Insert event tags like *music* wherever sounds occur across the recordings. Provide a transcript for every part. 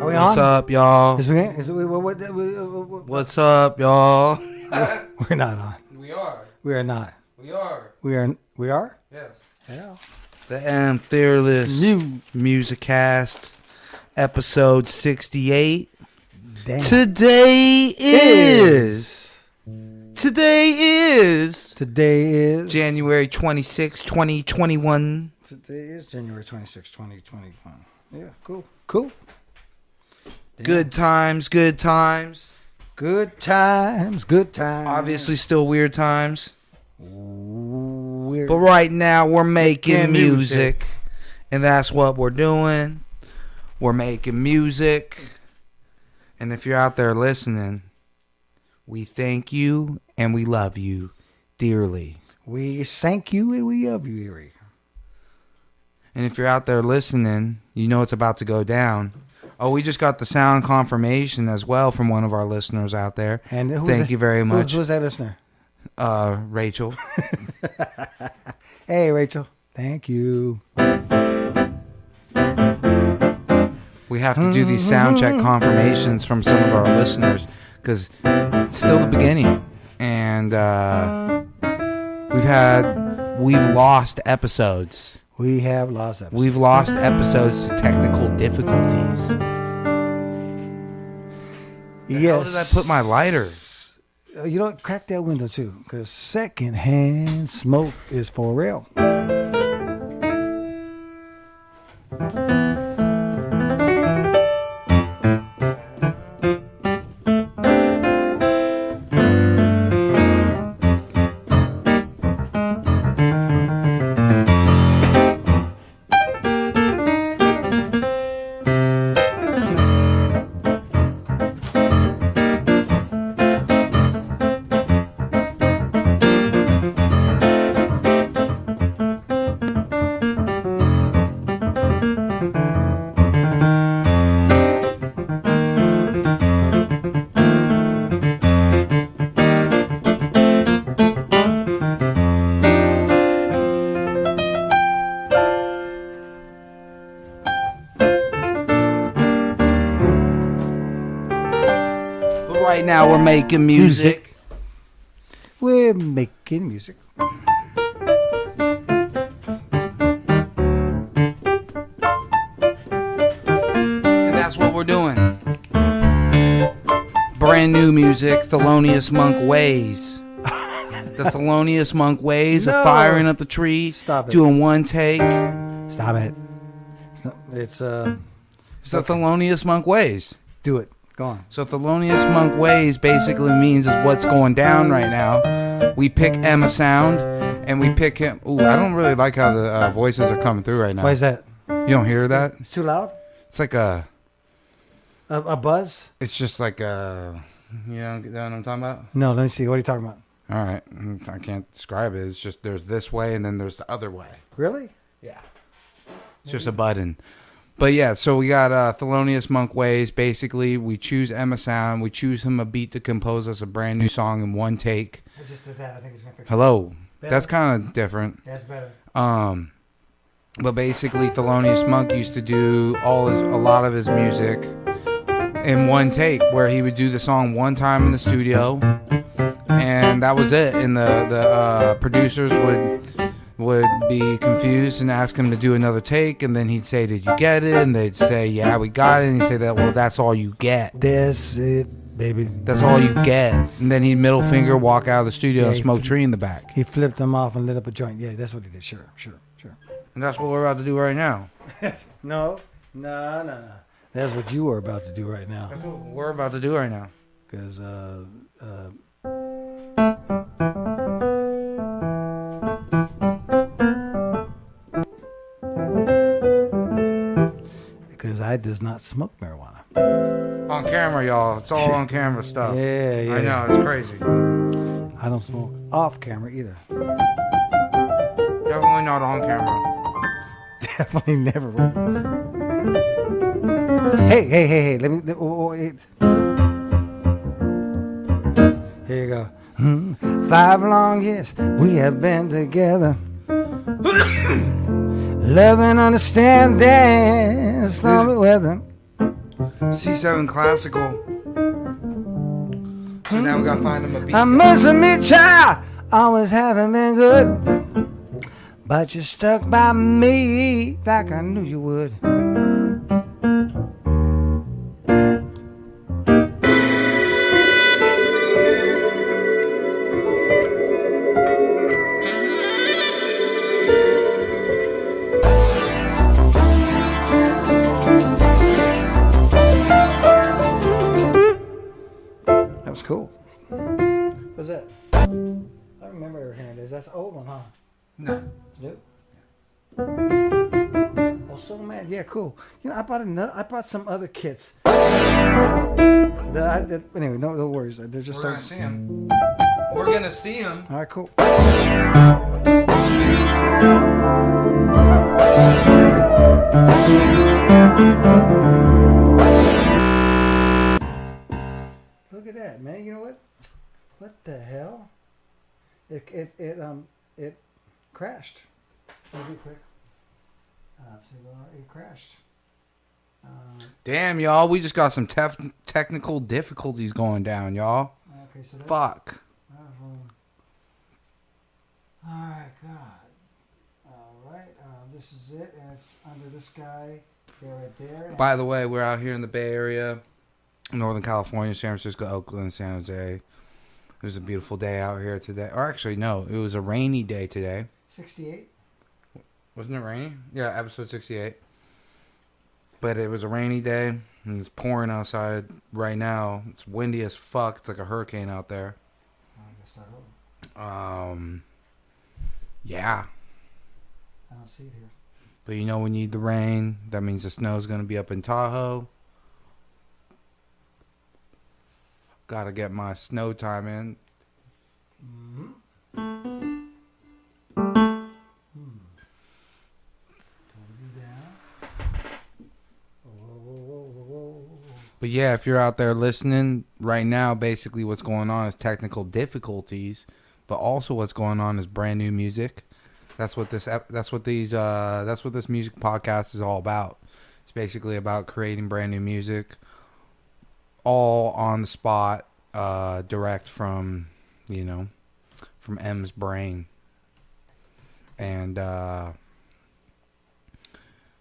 Are we What's on? up, y'all? Is we, is we, what, what, what, what, what- What's up, y'all? *laughs* we're not on. We are. We are not. We are. We are. We are. Yes. Yeah. The M Fearless New. Musicast, episode 68. Damn. Today is. Today is. Today is January 26, 2021. Today is January 26, 2021. Yeah. Cool. Cool. Damn. Good times, good times. Good times. Good times. Obviously, still weird times. We're, But right now, we're making music. music. And that's what we're doing. We're making music. And if you're out there listening, we thank you and we love you dearly. we thank you and we love you, Erie. And if you're out there listening, you know it's about to go down. Oh, we just got the sound confirmation as well from one of our listeners out there. And who's Thank that- you very much. who- who's that listener? uh, Rachel. *laughs* Hey, Rachel. Thank you. We have to do these sound check *laughs* confirmations from some of our listeners because it's still the beginning, and uh, we've had we've lost episodes. We have lost episodes. We've lost episodes to technical difficulties. yes. How did I put my lighter? You don't crack that window too, because secondhand smoke is for real. Making music. We're making music. And that's what we're doing. Brand new music, Thelonious Monk Ways. the *laughs* Thelonious Monk Ways No. of firing up the tree, Stop it. doing one take. Stop it. It's, not, it's uh, It's the Thelonious Monk Ways. do it. Go on. So Thelonious Monk Ways basically means is what's going down right now. We pick Emma Sound and we pick him. Ooh, I don't really like how the uh, voices are coming through right now. Why is that? You don't hear that? It's too loud. It's like a. A, a buzz? It's just like a. You know, you know what I'm talking about? No. Let me see. What are you talking about? All right, I can't describe it. It's just there's this way and then there's the other way. Really? Yeah, it's just a button. But yeah, so we got uh, Thelonious Monk Ways. Basically, we choose Emma Sound. We choose him a beat to compose us a brand new song in one take. I just did that. I think it's gonna fix Hello, Better. that's kind of different. That's better. Um, but basically, Thelonious Monk used to do all his, a lot of his music in one take, where he would do the song one time in the studio, and that was it. And the the uh, producers would would be confused and ask him to do another take, and then he'd say, "Did you get it?" And they'd say, "Yeah, we got it." And he'd say that, "Well, that's all you get." That's it, baby. That's all you get. And then he'd middle finger, walk out of the studio, and Yeah, smoke tree in the back. He flipped them off and lit up a joint. Yeah, that's what he did. Sure, sure, sure. And that's what we're about to do right now. *laughs* No, no, no, no. That's what you are about to do right now. That's what we're about to do right now. Because, uh, uh, I does not smoke marijuana. On camera, y'all. It's all on camera *laughs* stuff. Yeah, yeah. I know, it's crazy. I don't smoke off camera either. Definitely not on camera. *laughs* Definitely never. will. Hey, hey, hey, hey! Let me. Let, oh, oh, wait. Here you go. Hmm. Five long years we have been together. *coughs* *coughs* Love and understanding, stormy weather. C7 classical. So now we gotta find him a beat. I must admit, child, always haven't been good. But you stuck by me like I knew you would. Bought another. I bought some other kits. That I, that, anyway, no, no worries. They're just. We're gonna see him. We're gonna see him. All right, cool. Look at that, man. You know what? What the hell? It it it um it crashed. Let me quick. Uh, well, it crashed. Damn, y'all. We just got some tef- technical difficulties going down, y'all. okay, so that's, Fuck. Uh, all right, God. All right, um, this is it, and it's under this guy. They're right there. By the way, we're out here in the Bay Area, Northern California, San Francisco, Oakland, San Jose. It was a beautiful day out here today. Or actually, no, it was a rainy day today. 68. Wasn't it rainy? Yeah, episode 68. But it was a rainy day, and it's pouring outside right now. It's windy as fuck. It's like a hurricane out there. I gotta start. Um, yeah. I don't see it here. But you know we need the rain. That means the snow's gonna be up in Tahoe. Gotta get my snow time in. Mm-hmm. But yeah, if you're out there listening right now, basically what's going on is technical difficulties, but also what's going on is brand new music. That's what this that's what these uh that's what this music podcast is all about. It's basically about creating brand new music all on the spot uh direct from, you know, from M's brain. And uh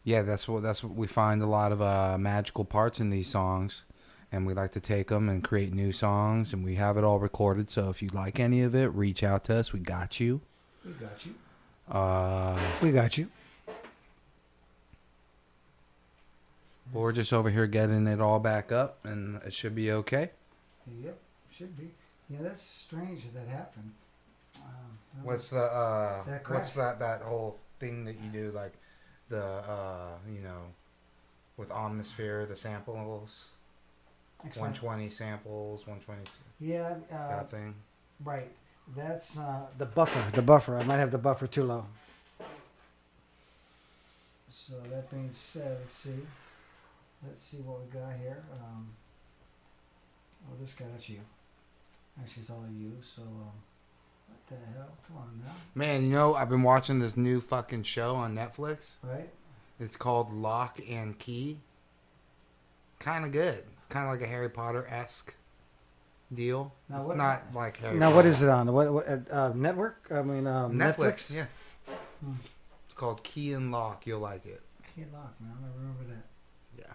yeah, that's what that's what we find a lot of uh, magical parts in these songs, and we like to take them and create new songs, and we have it all recorded. So if you like any of it, reach out to us. We got you. We got you. Uh, We got you. we're just over here getting it all back up, and it should be okay. Yep, should be. Yeah, that's strange that that happened. Um, that What's was- the uh, That what's that that whole thing that you do like the uh, you know with Omnisphere the samples Excellent. one twenty samples one twenty Yeah, uh, that thing. right. That's uh, the buffer. The buffer. I might have the buffer too low. So that being said, let's see. Let's see what we got here. Um, oh, this guy, that's you. Actually, it's all you. So, um, what the hell? Come on now, Man, you know I've been watching this new fucking show on Netflix. right? It's called Locke and Key. Kind of good. It's kind of like a Harry Potter esque deal. Now it's what- not like Harry. Now, Potter. what is it on? What, what uh, uh, network? I mean, um, Netflix? Netflix. Yeah. Hmm. It's called Key and Lock. You'll like it. Key and lock, man. I remember that. Yeah.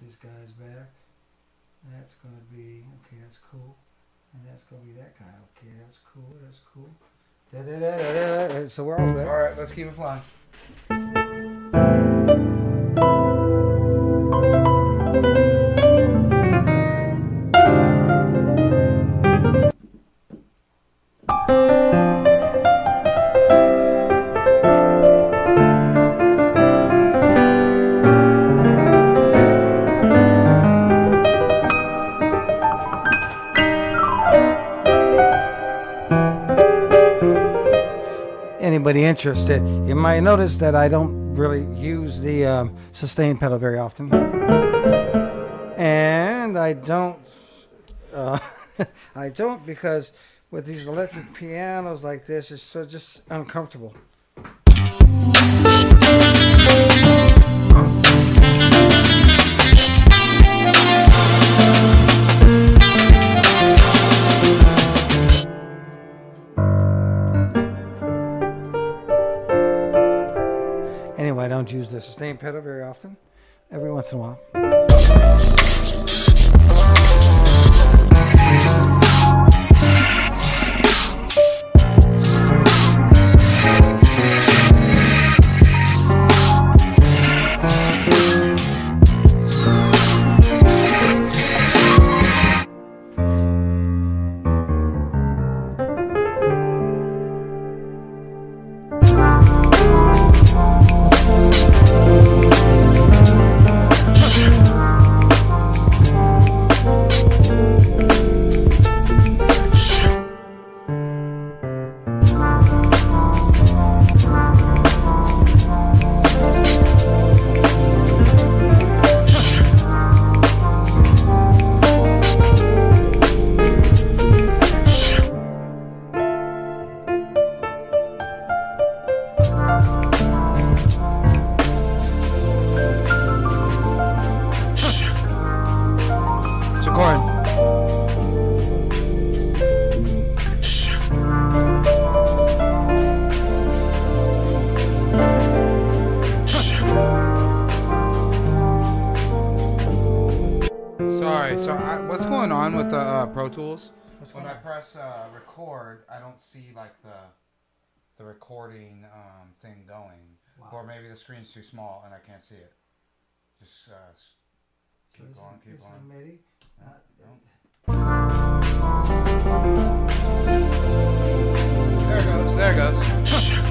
These guys back. That's gonna be okay. That's cool, and that's gonna be that guy. Okay, that's cool. That's cool. Da, da, da, da, da. So we're all good. All right, let's keep it flying. Anybody interested? You might notice that I don't really use the um, sustain pedal very often, and I don't. Uh, *laughs* I don't because with these electric pianos like this it's so just uncomfortable. The sustain pedal very often. Every once in a while. Like the the recording um, thing going, or maybe the screen's too small and I can't see it. Just uh, s- keep going, keep This is going. MIDI. Uh, There it goes. There it goes. *laughs*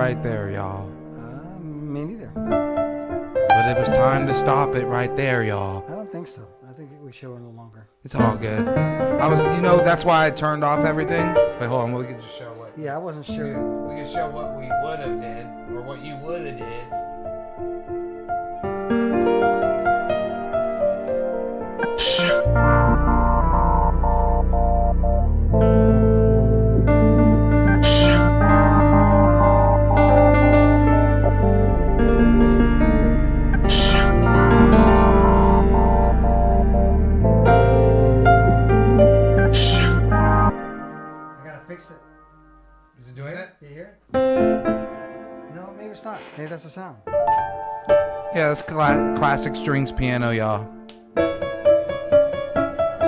right there, y'all. Uh, me neither. But it was time to stop it right there, y'all. I don't think so. I think we should go no longer. It's all good. I was, you know, that's why I turned off everything. Wait, hold on. We can just show what. Yeah, I wasn't We sure. can, we can show what we would have did, or what you would have did. The sound. Yeah, that's cla- classic strings piano, y'all.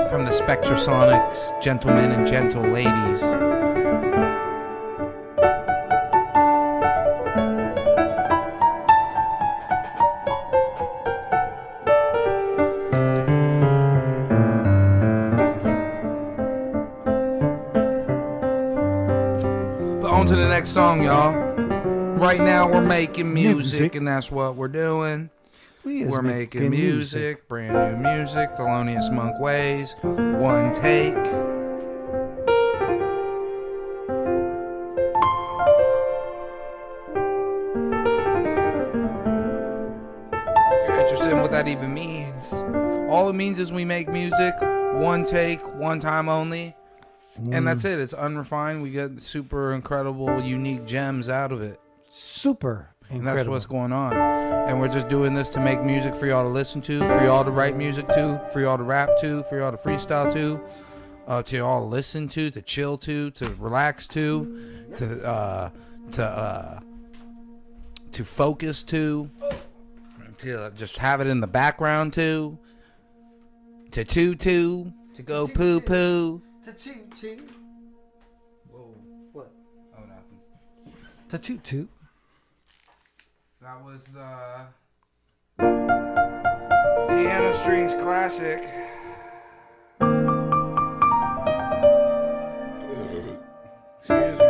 From the Spectrasonics, gentlemen and gentle ladies. But on to the next song, y'all. Right now we're making music, Music. and that's what we're doing. We is We're making music, brand new music, Thelonious Monk ways, one take. If you're interested in what that even means, all it means is we make music, one take, one time only, and mm. that's it. It's unrefined. We get super incredible, unique gems out of it. Super And incredible. that's what's going on. And we're just doing this to make music for y'all to listen to, for y'all to write music to, for y'all to rap to, for y'all to freestyle to, uh, to y'all listen to, to chill to, to relax to, to uh, to uh, to focus to, to just have it in the background to, to too to, to go poo poo. To toot toot. Whoa! What? Oh nothing. To toot toot. That was the Piano Strings Classic. Excuse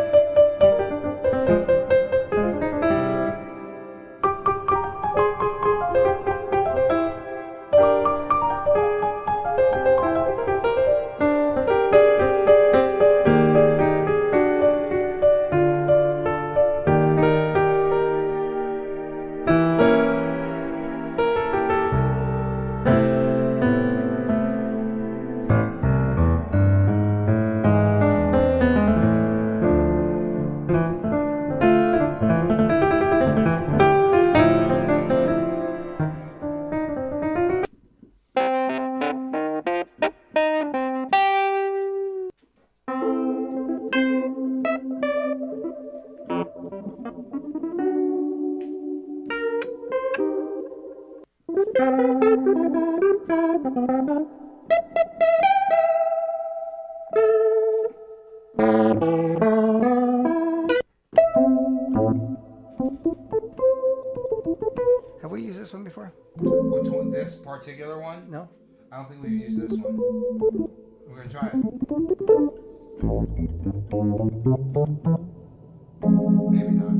try it. Maybe not.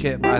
Kit, by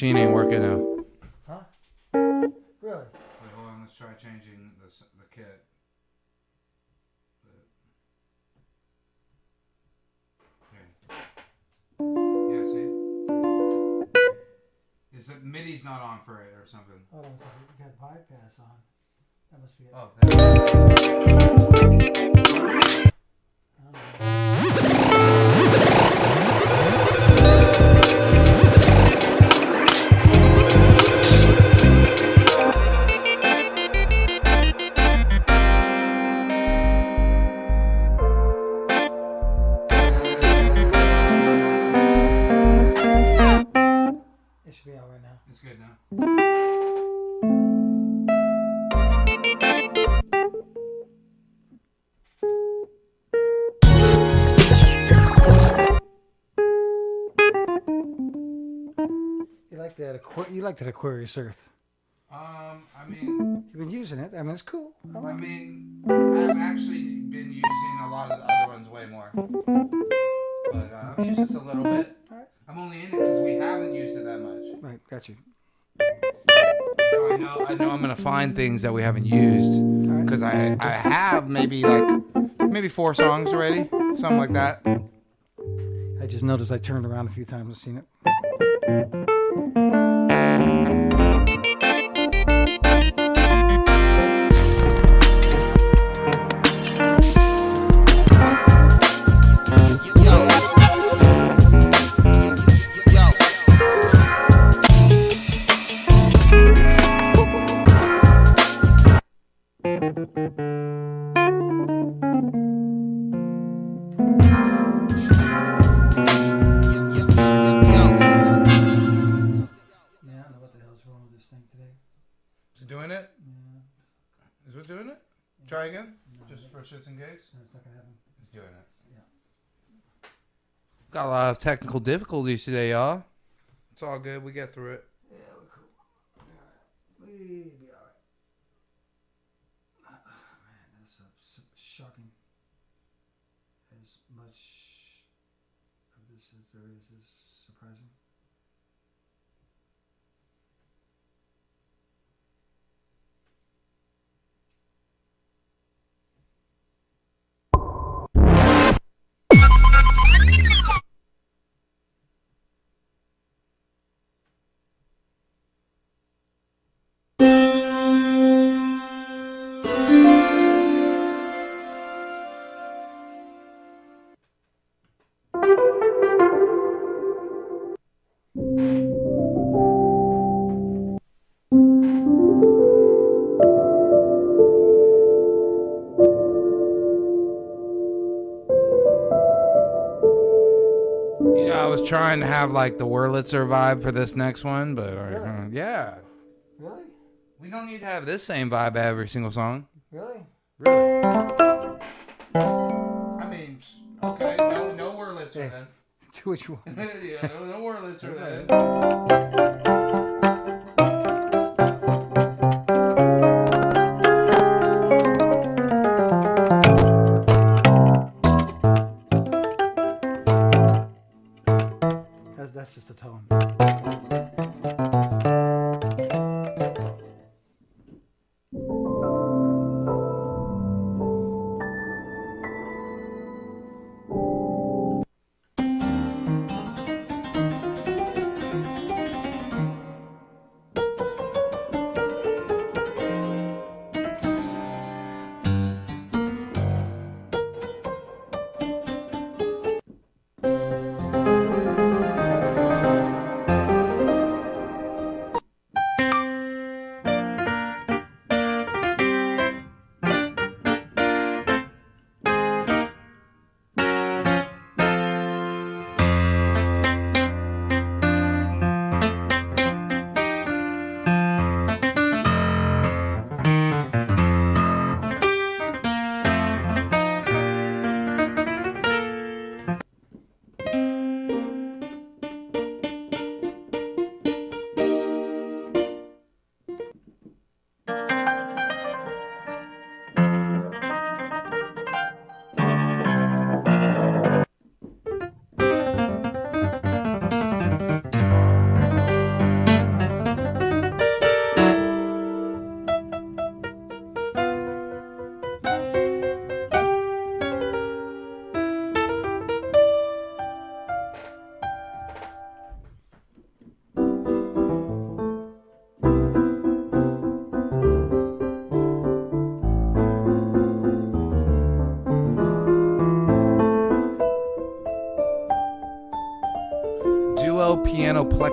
machine ain't working now. Huh? Really? Wait, hold on. Let's try changing the the kit. Yeah, see? Is it MIDI's not on for it or something? Hold on a second. We got bypass on. That must be it. Oh, Aqu- you like that Aquarius Earth? Um, I mean, You've been using it. I mean, it's cool. I I like it. mean, I've actually been using a lot of the other ones way more. But uh, I've used this a little bit. Alright. I'm only in it because we haven't used it that much. Right, got you. So I know I know I'm gonna find things that we haven't used Alright. because I I have maybe like maybe four songs already, something like that. I just noticed I turned around a few times and seen it. Got a lot of technical difficulties today, y'all. It's all good. We get through it. Yeah, we're cool. We'll be alright. Trying to have like the Wurlitzer vibe for this next one, but uh, Really? yeah, Really? we don't need to have this same vibe every single song. Really? Really? I mean, okay, no, no Wurlitzer Hey. then. *laughs* Do what you want. *laughs* yeah, no, no Wurlitzer then.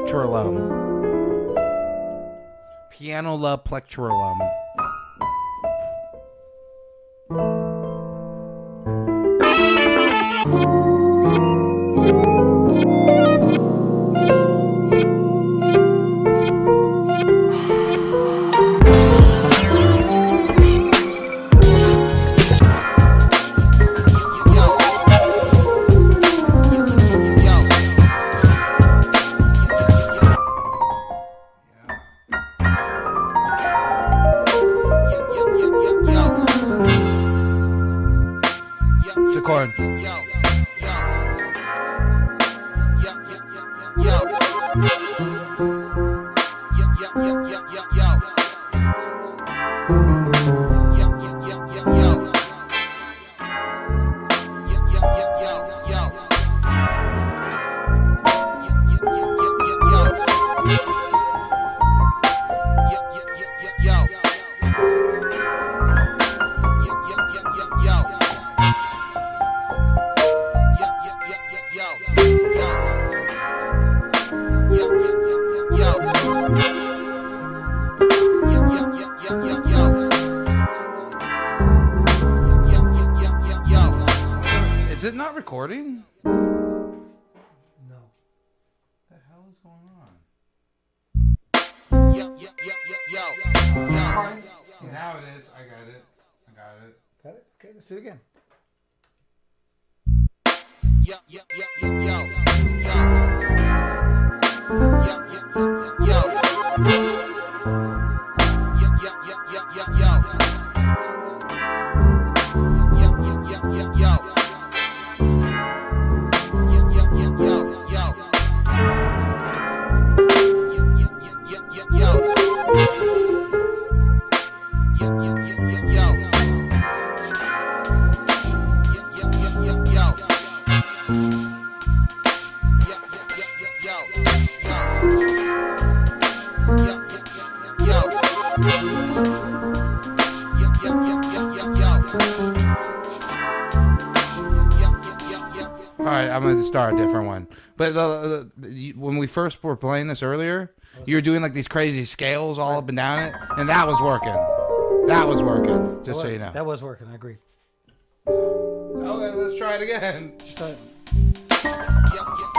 Plectrullum. Pianola plectrullum. Let's do it again. All right, I'm going to start a different one. But the, the, you- when we first were playing this earlier, you were doing like these crazy scales all up and down it, and that was working. That was working. Just so you know. That was working. I agree. Okay, let's try it again. Start. Yo.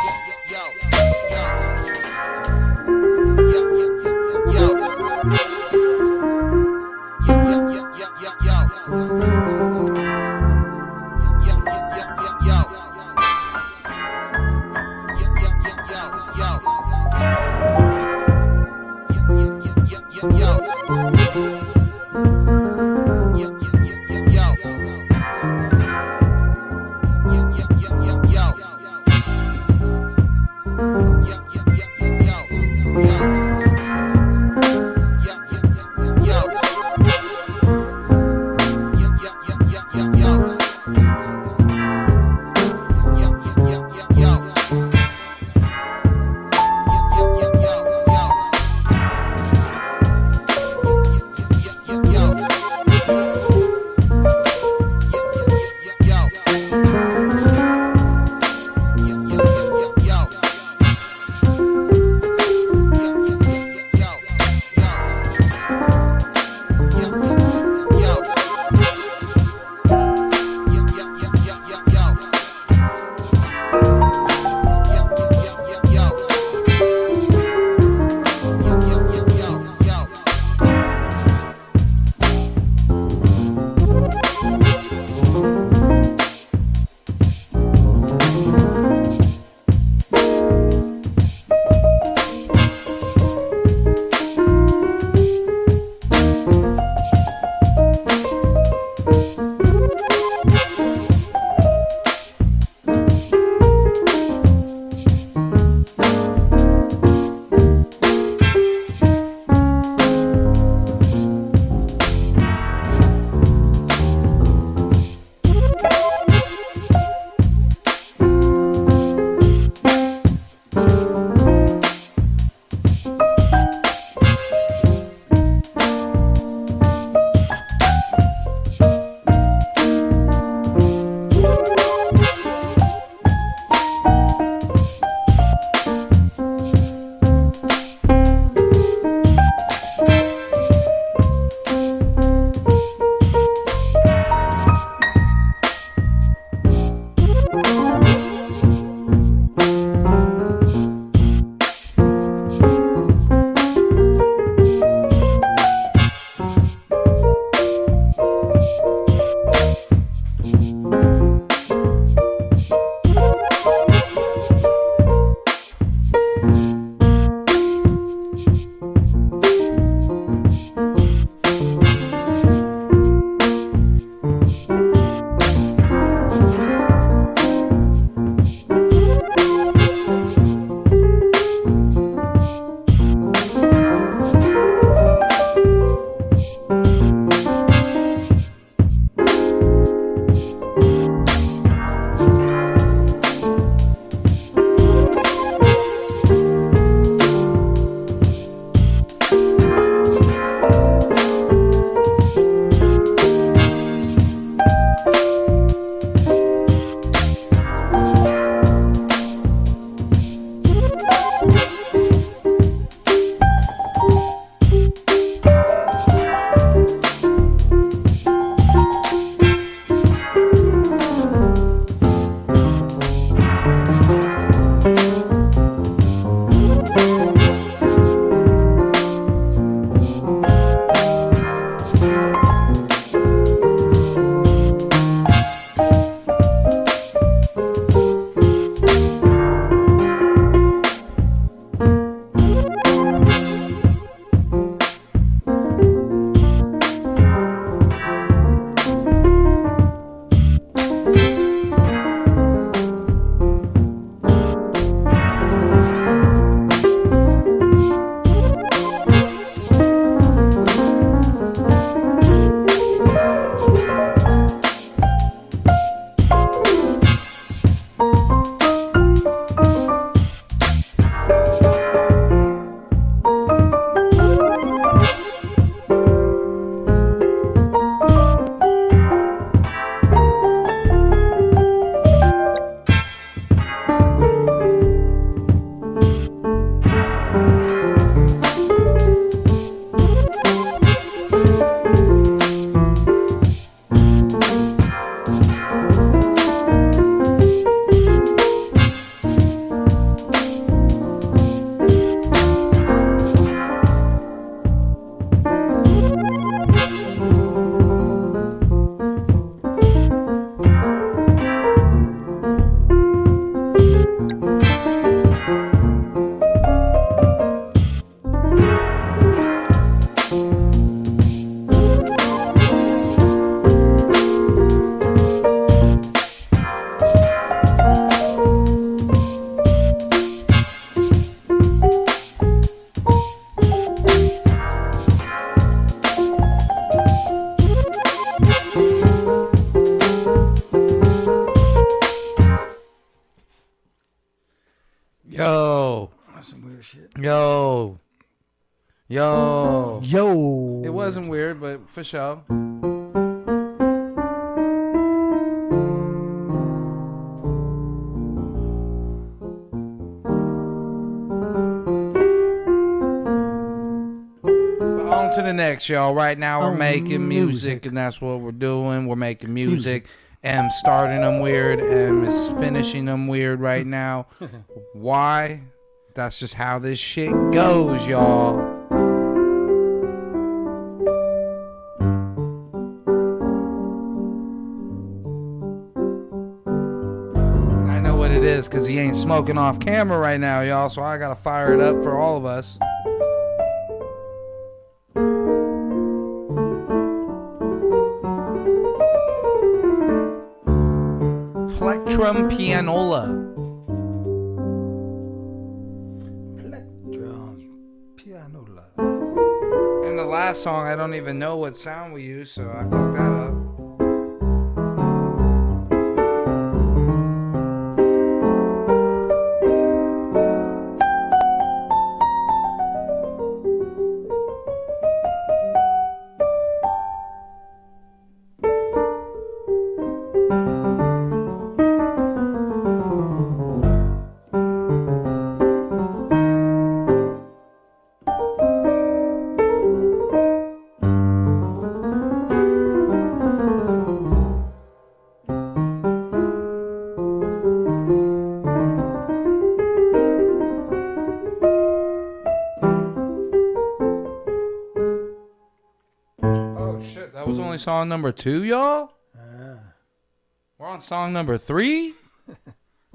For sure. On to the next, y'all. Right now we're Oh, making music, music. and that's what we're doing. We're making music. and starting them weird. and is finishing them weird right now. *laughs* Why? That's just how this shit goes, y'all. Know what it is because he ain't smoking off camera right now, y'all. So I gotta fire it up for all of us. Plectrum pianola. Plectrum pianola. And the last song, I don't even know what sound we use, so I fucked that up. Only song number two, y'all? Ah. We're on song number three? *laughs*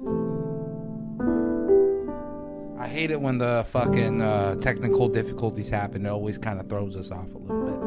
I hate it when the fucking uh, technical difficulties happen. It always kind of throws us off a little bit.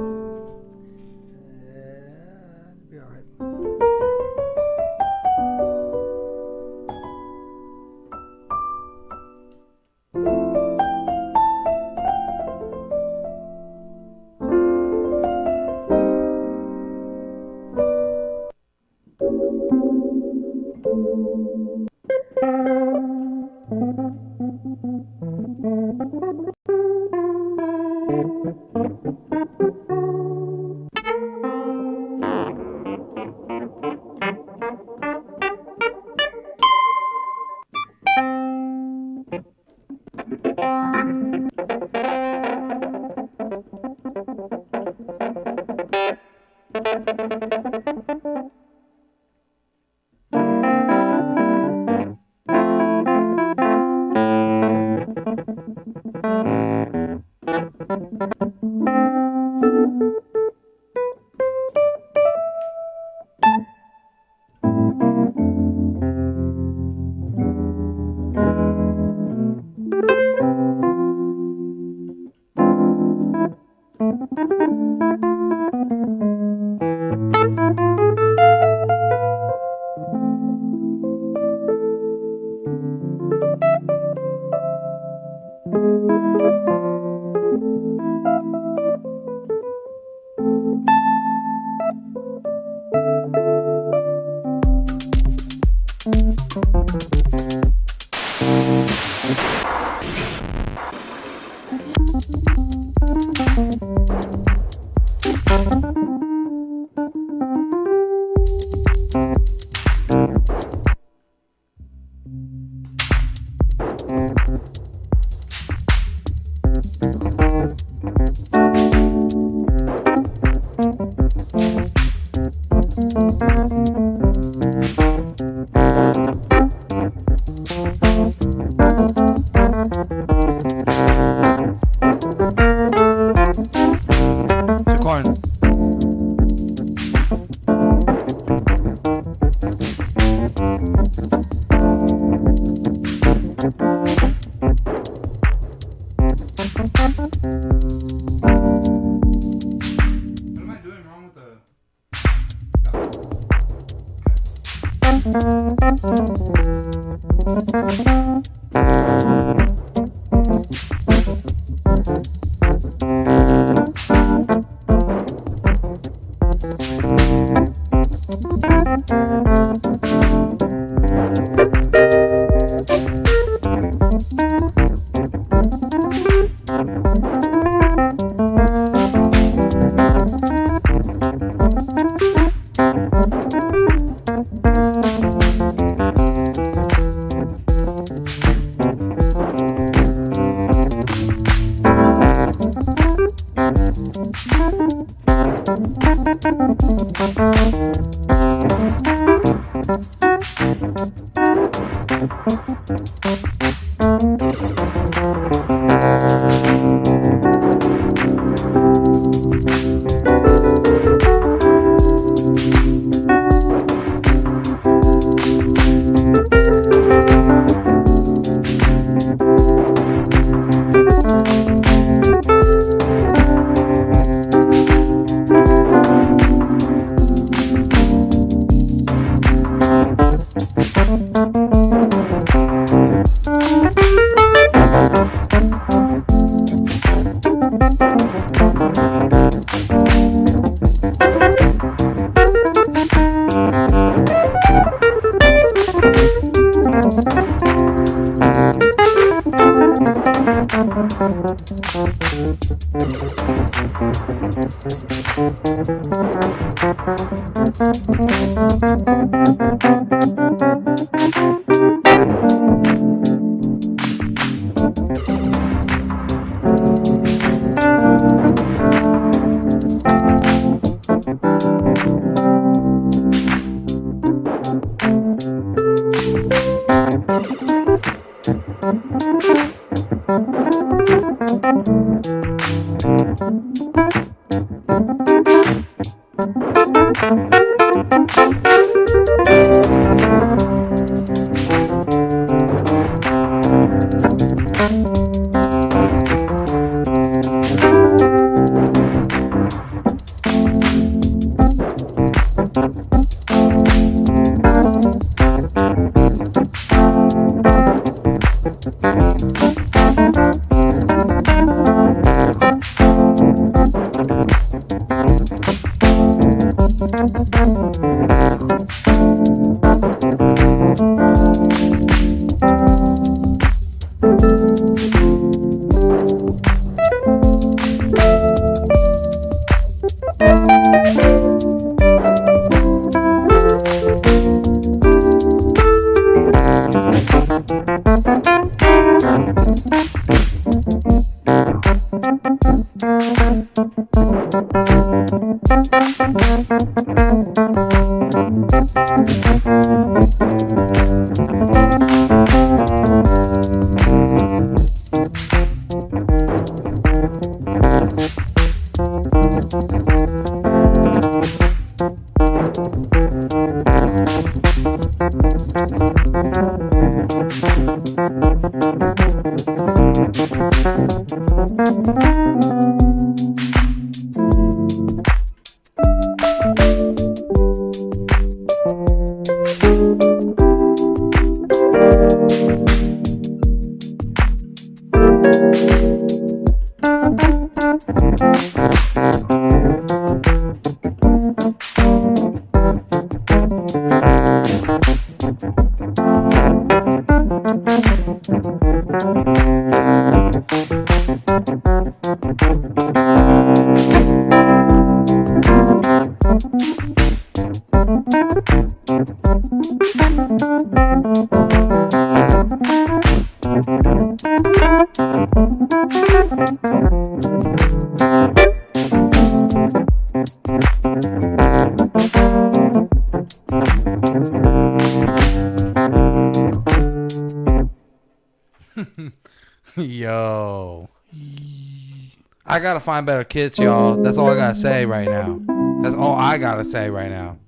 Gotta find better kits, y'all. That's all I gotta say right now. That's all I gotta say right now.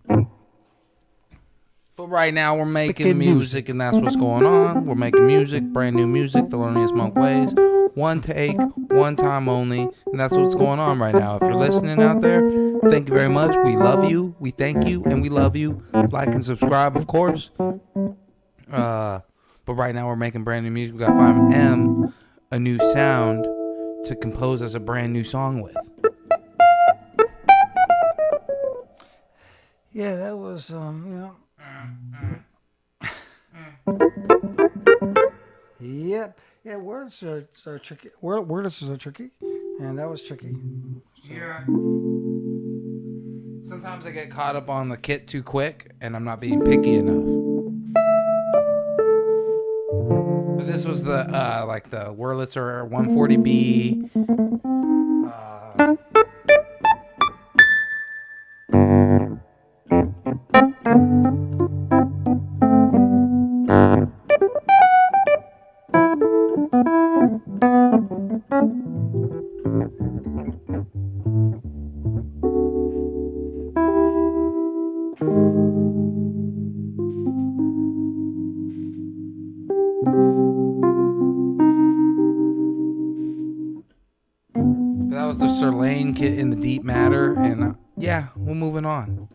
But right now we're making Making music, and that's what's going on. We're making music, brand new music, Thelonious Monk ways. One take, one time only, and that's what's going on right now. If you're listening out there, thank you very much. We love you, we thank you, and we love you. Like and subscribe, of course. Uh, but right now we're making brand new music. We got 5M, a new sound to compose us a brand new song with. Yeah, that was um, you know. yep. Yeah, words are, are tricky. Word, words are tricky, and that was tricky. Yeah. Sometimes I get caught up on the kit too quick, and I'm not being picky enough. This was the uh, like the Wurlitzer 140B. Uh, Sirlane kit in the Deep Matter, and uh, yeah, we're moving on.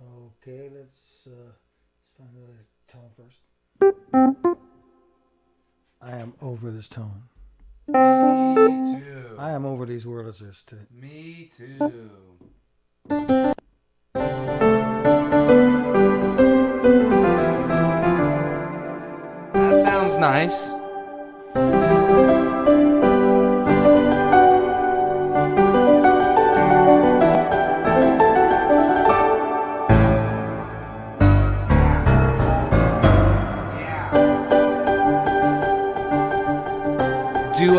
Okay, let's uh, let's find another tone first. I am over this tone. Me too. I am over these Wurlitzers today. Me too. That sounds nice.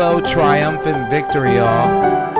Duo triumphant victory, y'all.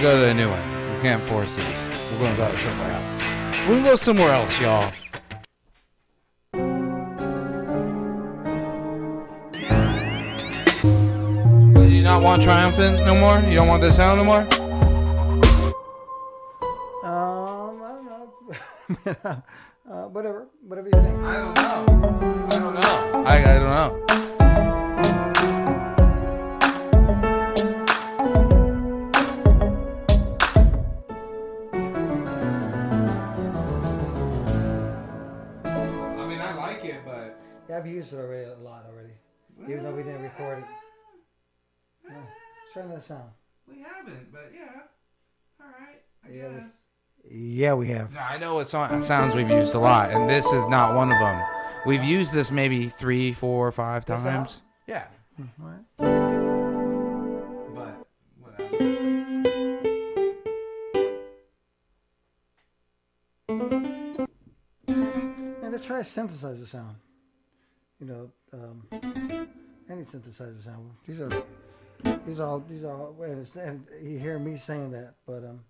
Gonna go to the new one. We can't force these. We're gonna go somewhere else. We'll go somewhere else, y'all. You not want triumphant no more? You don't want this sound no more? Um, I don't know. *laughs* uh, whatever, whatever you think. Try another sound. we haven't. But yeah, all right. I Yeah, we- guess. Yeah, we have. No, I know what song, sounds we've used a lot, and this is not one of them. We've used this maybe three, four, five This times. Yeah, All right. but whatever. And let's try a synthesizer sound. You know, um, any synthesizer sound. These are are all are all, and, and you hear me saying that, but um.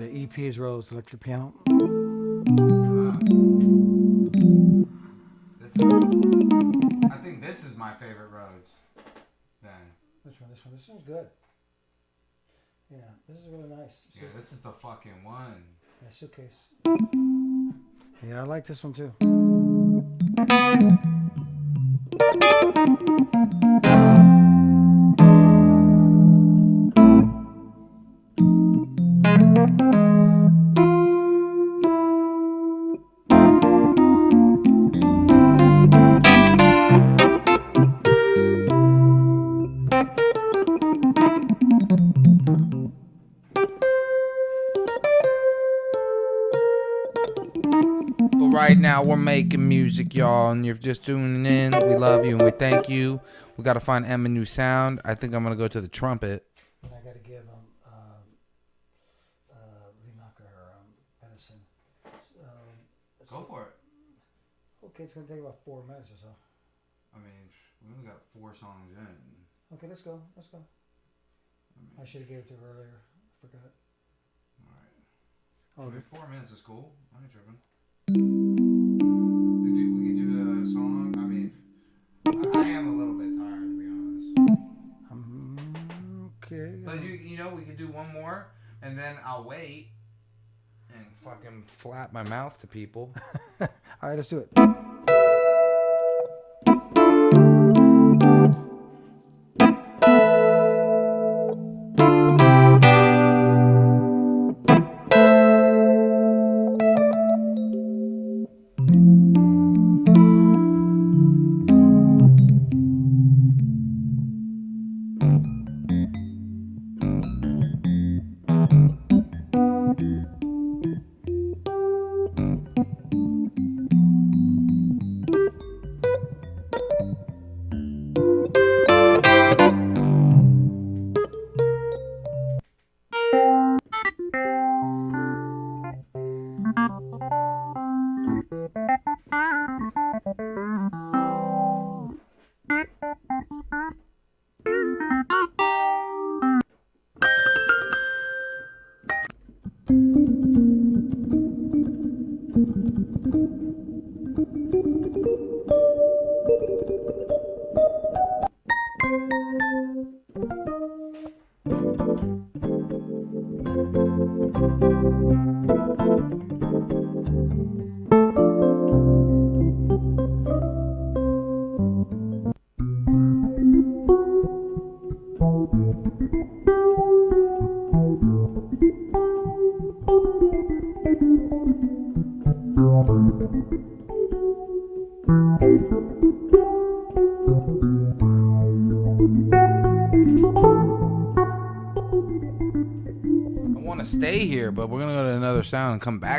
That's a Rhodes. EP is Rhodes electric piano. This is, I think this is my favorite Rhodes. Then. Which one? This one. This one's good. Yeah, this is really nice. Yeah, this is the fucking one. Yeah, suitcase. Yeah, I like this one too. Right now we're making music, y'all, and you're just tuning in. We love you and we thank you. We gotta find Em new sound. I think I'm gonna go to the trumpet. And I got to give um, um, uh, Lee Knocker her um, medicine. Um, it's- Go for it. Okay, it's gonna take about four minutes or so. I mean, we only got four songs in. Okay, let's go. Let's go. I should have gave it to her earlier. I forgot. Alright. Oh, I mean, four minutes is cool. I ain't tripping. We, do, we can do a song. I mean, I, I am a little bit tired to be honest. um, okay. But you, you know, we could do one more, and then I'll wait and fucking flap my mouth to people. *laughs* All right, let's do it.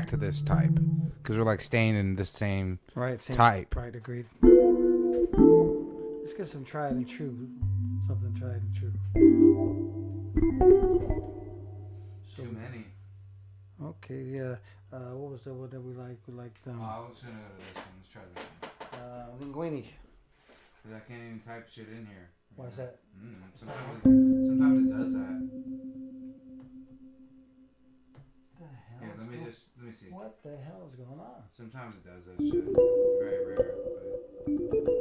Back to this type because we're like staying in the same. Right, same Type. Right, agreed. Let's get some tried and true. Something tried and true. So, Too many. okay, yeah. Uh, what was the one that we liked? We liked um, Oh, I was gonna go to this one. Let's try this one. uh, Linguini. 'Cause I can't even type shit in here. Why is that? Mm, sometimes, it, sometimes it does that. The hell Here, is let me go- just let me see. What the hell is going on? Sometimes it does that shit. Very rare. But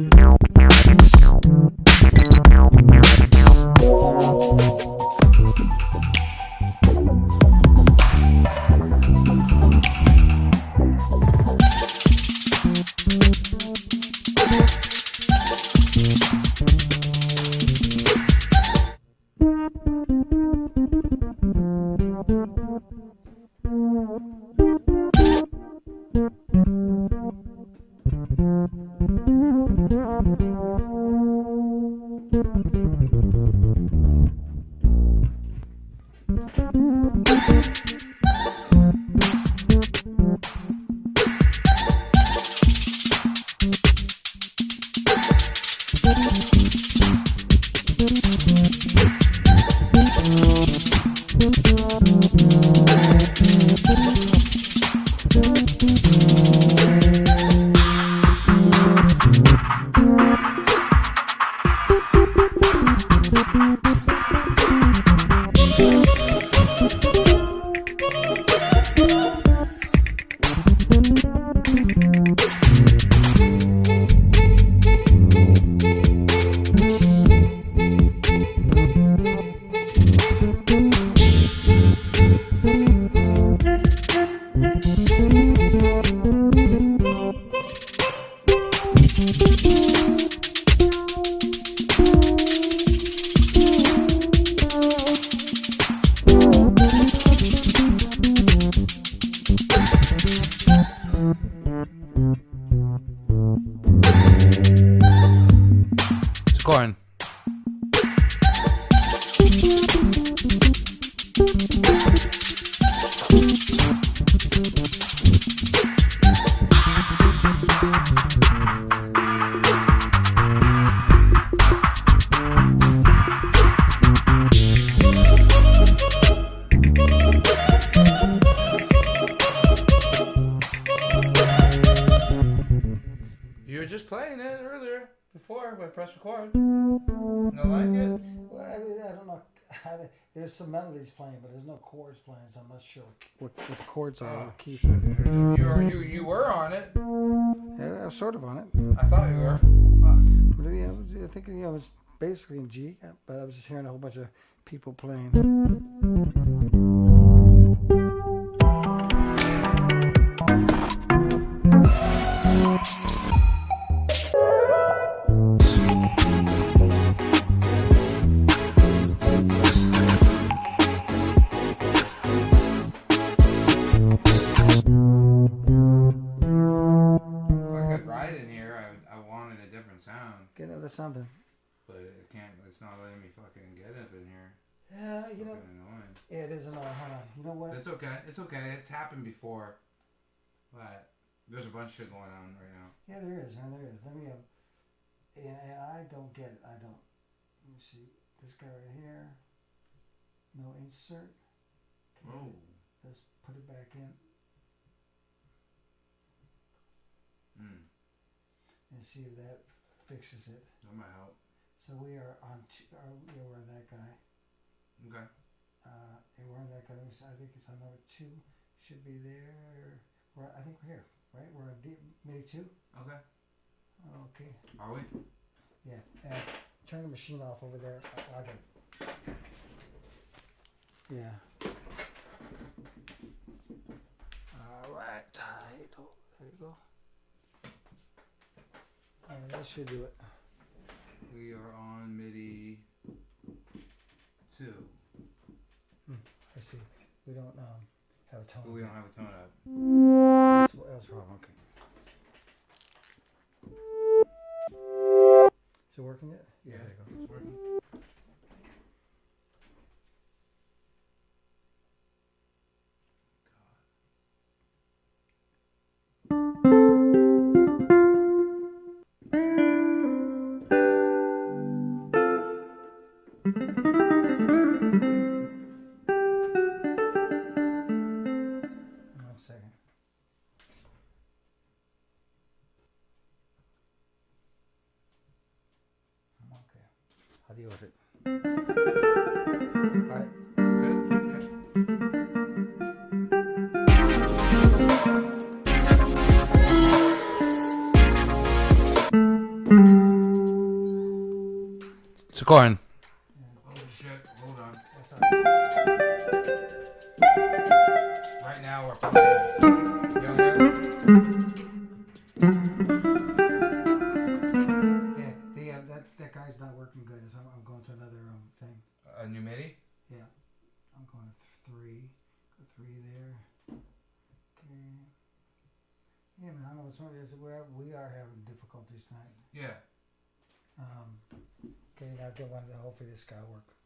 How to, there's some melodies playing, but there's no chords playing, so I'm not sure what, what the chords are. Oh. keys. are. You were you you were on it. Yeah, I'm sort of on it. I thought you were. Fuck. But, yeah, I, was, I think yeah, it was basically in G, but I was just hearing a whole bunch of people playing. Another something. but it can't. It's not letting me fucking get up in here. Yeah, you know, annoying. yeah, it is annoying. Hold on. You know what? It's okay. It's okay. It's happened before, but there's a bunch of shit going on right now. Yeah, there is, man. There is. Let me. Um, and, and I don't get it. I don't. Let me see. This guy right here. No insert. Okay, Oh. Let's put it back in Mm, and see if that fixes it. That might help. So we are on. Two, uh, yeah, we're on that guy. Okay. Uh, and we're on that guy. Let me see, I think it's on number two. Should be there. We're, I think we're here, right? We're on D, MIDI two. Okay. Okay. Are we? Yeah. And turn the machine off over there. I. Yeah. All right. There you go. All right, that should do it. We are on MIDI two. I see. We don't um have a tone. But we don't have a tone up. That's, what- that's problem. Okay. Is it working yet? Yeah, there you go. it's working. It's Hopefully this guy work.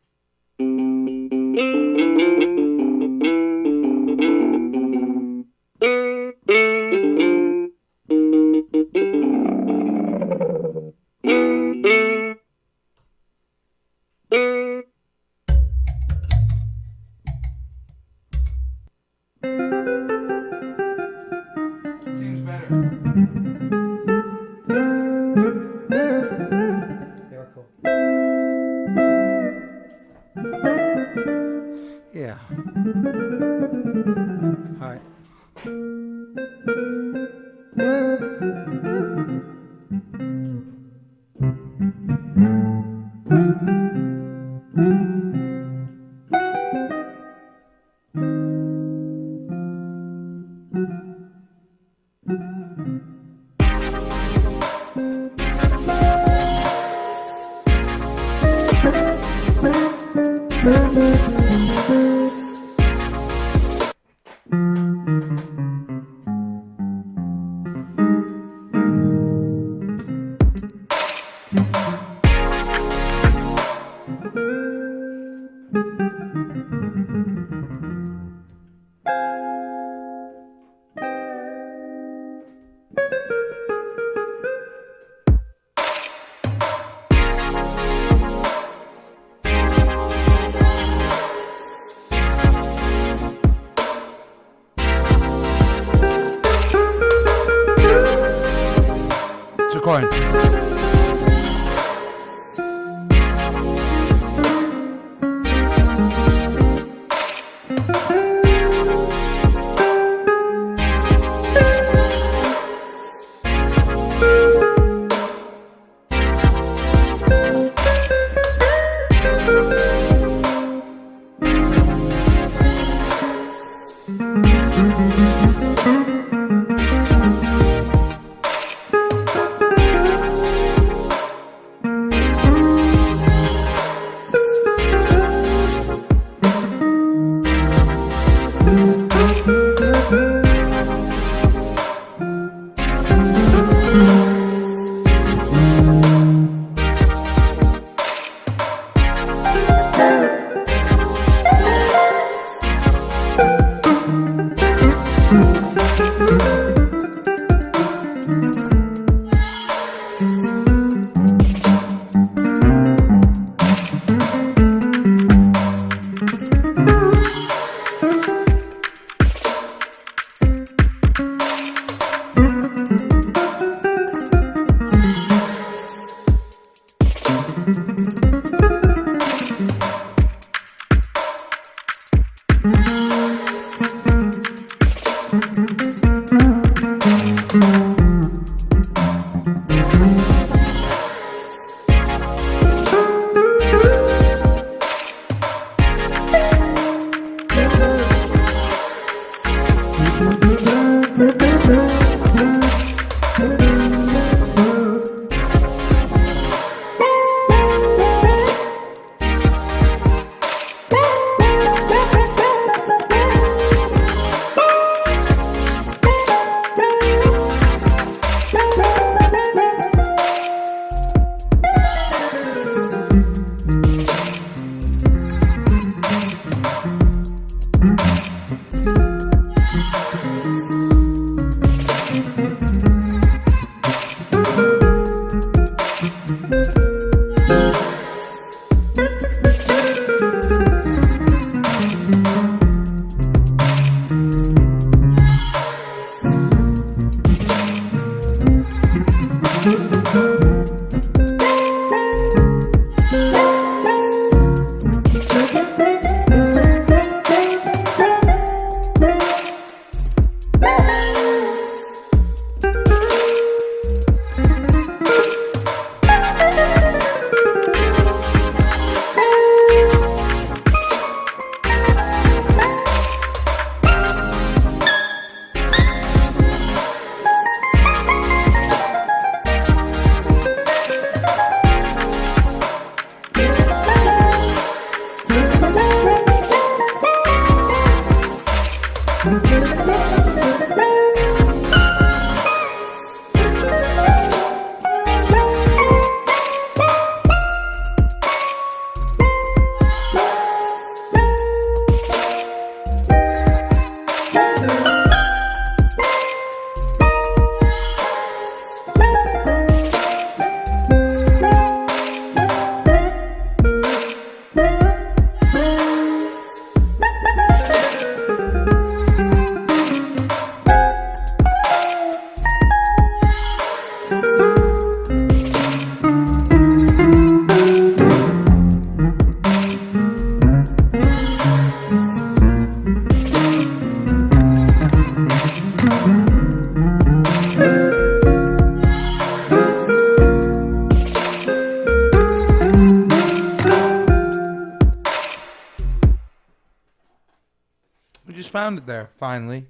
Finally.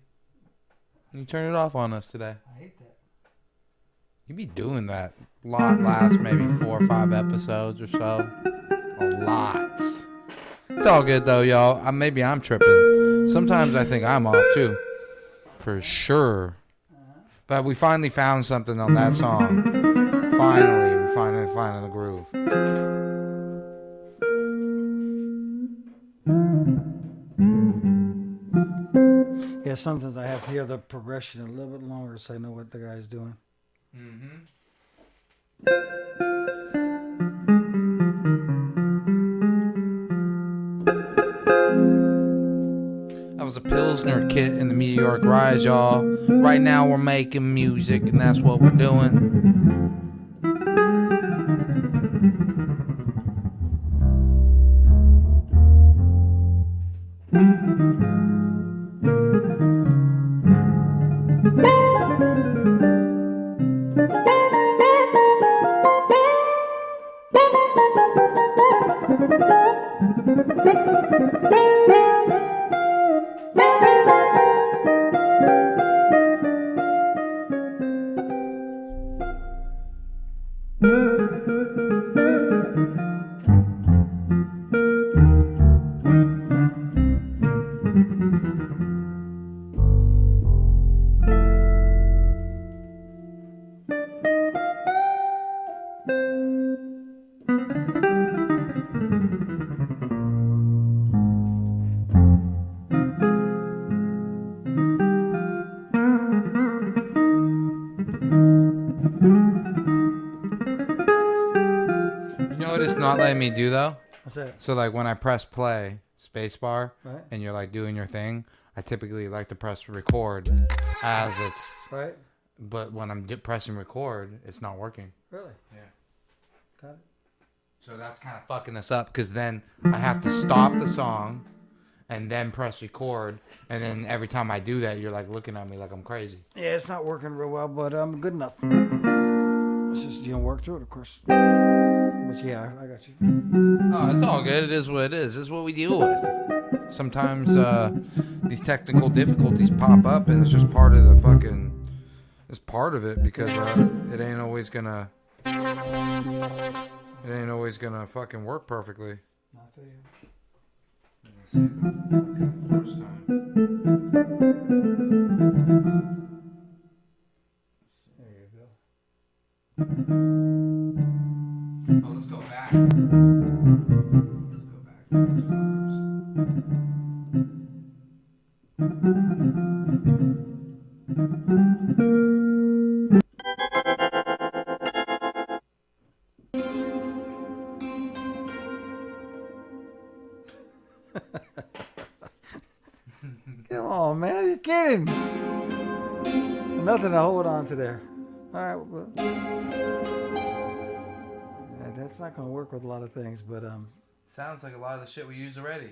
You turn it off on us today. I hate that. You be doing that a lot last maybe four or five episodes or so. A lot. It's all good though, y'all. I, maybe I'm tripping. Sometimes I think I'm off too. For sure. But we finally found something on that song. Finally, we finally finding the groove. Yeah, sometimes I have to hear the progression a little bit longer so I know what the guy's doing. Mm-hmm. That was a Pilsner kit in the Meteoric Rise, y'all. Right now we're making music, and that's what we're doing. Letting me do though? What's that? So like when I press play, spacebar, Right? and you're like doing your thing, I typically like to press record as it's. Right? But when I'm di- pressing record, it's not working. Really? Yeah. Got it. So that's kind of fucking us up because then I have to stop the song and then press record, and then every time I do that, you're like looking at me like I'm crazy. Yeah, it's not working real well, but I'm um, good enough. It's just you don't work through it, of course. Yeah, I got you. Oh, it's all good. It is what it is. It's what we deal with. Sometimes uh, these technical difficulties pop up, and it's just part of the fucking. It's part of it because uh, it ain't always gonna. It ain't always gonna fucking work perfectly. Not for you. First time. There you go. Come on, man. You're kidding. Nothing to hold on to there. All right. Well, that's not going to work with a lot of things, but um, Sounds like a lot of the shit we use already.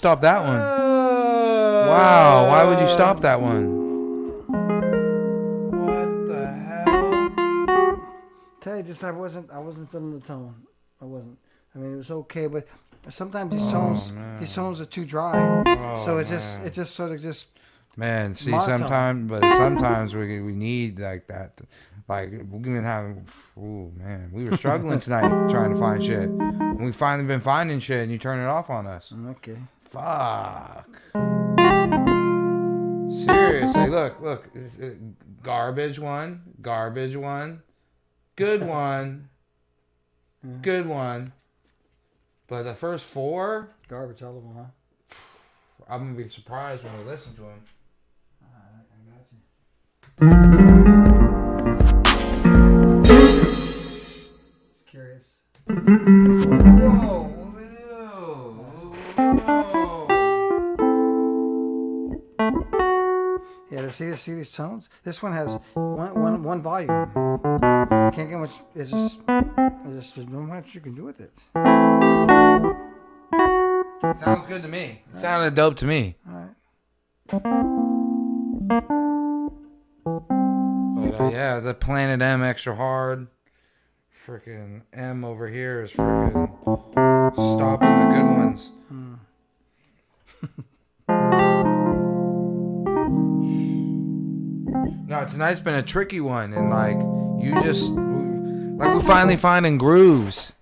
Stop that one? Wow, why would you stop that one? What the hell? Tell you just I wasn't I wasn't feeling the tone. I wasn't. I mean it was okay, but sometimes these oh, tones man. these tones are too dry. Oh, so it just it just sort of just Man, see, sometimes, but sometimes we we need like that. Like we've been having, ooh man, we were struggling tonight trying to find shit. And we finally been finding shit, and you turn it off on us. okay. Fuck. Seriously, look, look, it's a uh, garbage one, garbage one, good one, mm-hmm. good one. But the first four, Garbage all of them, huh? I'm gonna be surprised when we listen to them. Alright, I got you. Just curious. Whoa, whoa, Yeah, to see see these tones. This one has one one one volume. Can't get much. It's just it's just there's not much you can do with it. Sounds good to me. It sounded dope to me. All right. But uh, yeah, the Planet M extra hard. Freaking M over here is freaking stopping the good ones. Hmm. *laughs* no, tonight's been a tricky one, and like you just like we're finally finding grooves,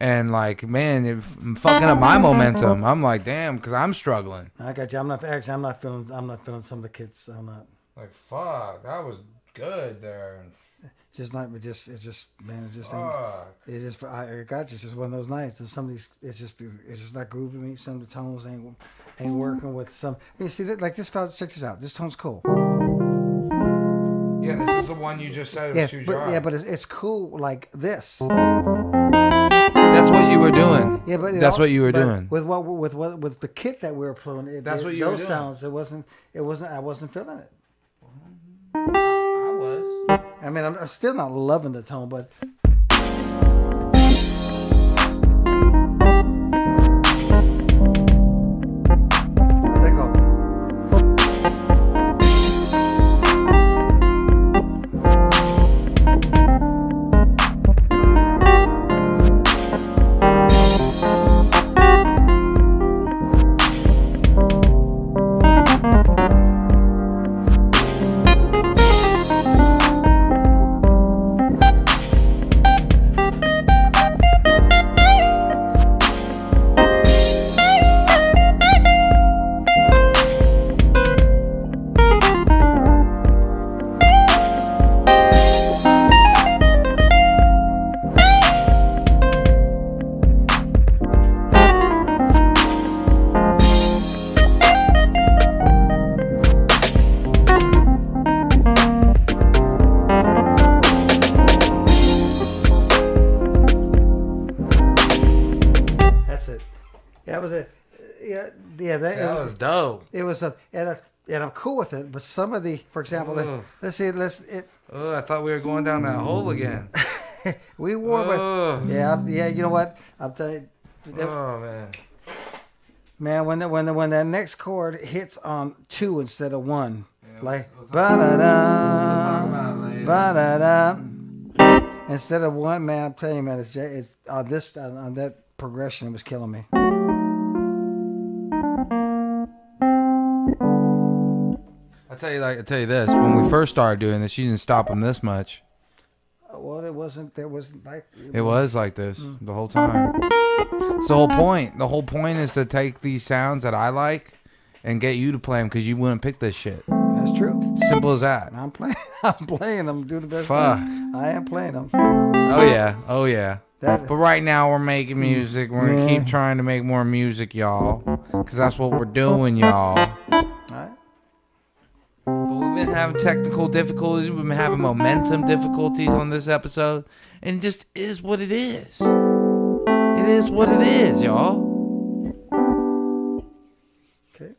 and like man, it f- fucking up my momentum. I'm like, damn, because I'm struggling. I got you. I'm not actually. I'm not feeling. I'm not feeling some of the kids. I'm not. Like fuck, that was good there. Just not. It just. It's just. Man. It's just. ain't- Fuck. It's just. I, I got you. It's just one of those nights. If somebody's. It's just. It's just not grooving me. Some of the tones ain't. Ain't working with some. You see that like this. fella- Check this out. This tone's cool. Yeah, this is the one you just said was Yeah. too But dry. yeah. But it's, it's cool like this. that's what you were doing. Yeah, but that's al- what you were doing. with what with what with the kit that we were playing. It, That's it- what you were those doing. sounds. It wasn't. It wasn't. I wasn't feeling it. I was. I mean, I'm, I'm still not loving the tone, but and, I'm cool with it. But some of the, for example, let, let's see, let's it. Oh, I thought we were going down that hole again. *laughs* We wore, Ugh. but yeah, yeah. You know what? I'm telling you, Oh man. man. When the, when the, when that next chord hits on two instead of one, Yeah, like ba da da. talk about it later. Ba da da. Instead of one, man, I'm telling you, man, it's, it's on this on, on that progression, it was killing me. I tell you, like I tell you this: when we first started doing this, you didn't stop them this much. Uh, Well, it wasn't. There wasn't like It was like this the whole time. It's the whole point. The whole point is to take these sounds that I like and get you to play them because you wouldn't pick this shit. That's true. Simple as that. I'm playing. *laughs* I'm playing them. Do the best. Fuck. I am playing them. Oh yeah. Oh yeah. That, But right now we're making music. We're gonna keep trying to make more music, y'all, because that's what we're doing, y'all. all right. But we've been having technical difficulties. We've been having momentum difficulties on this episode, and it just is what it is. It is what it is, y'all. Okay.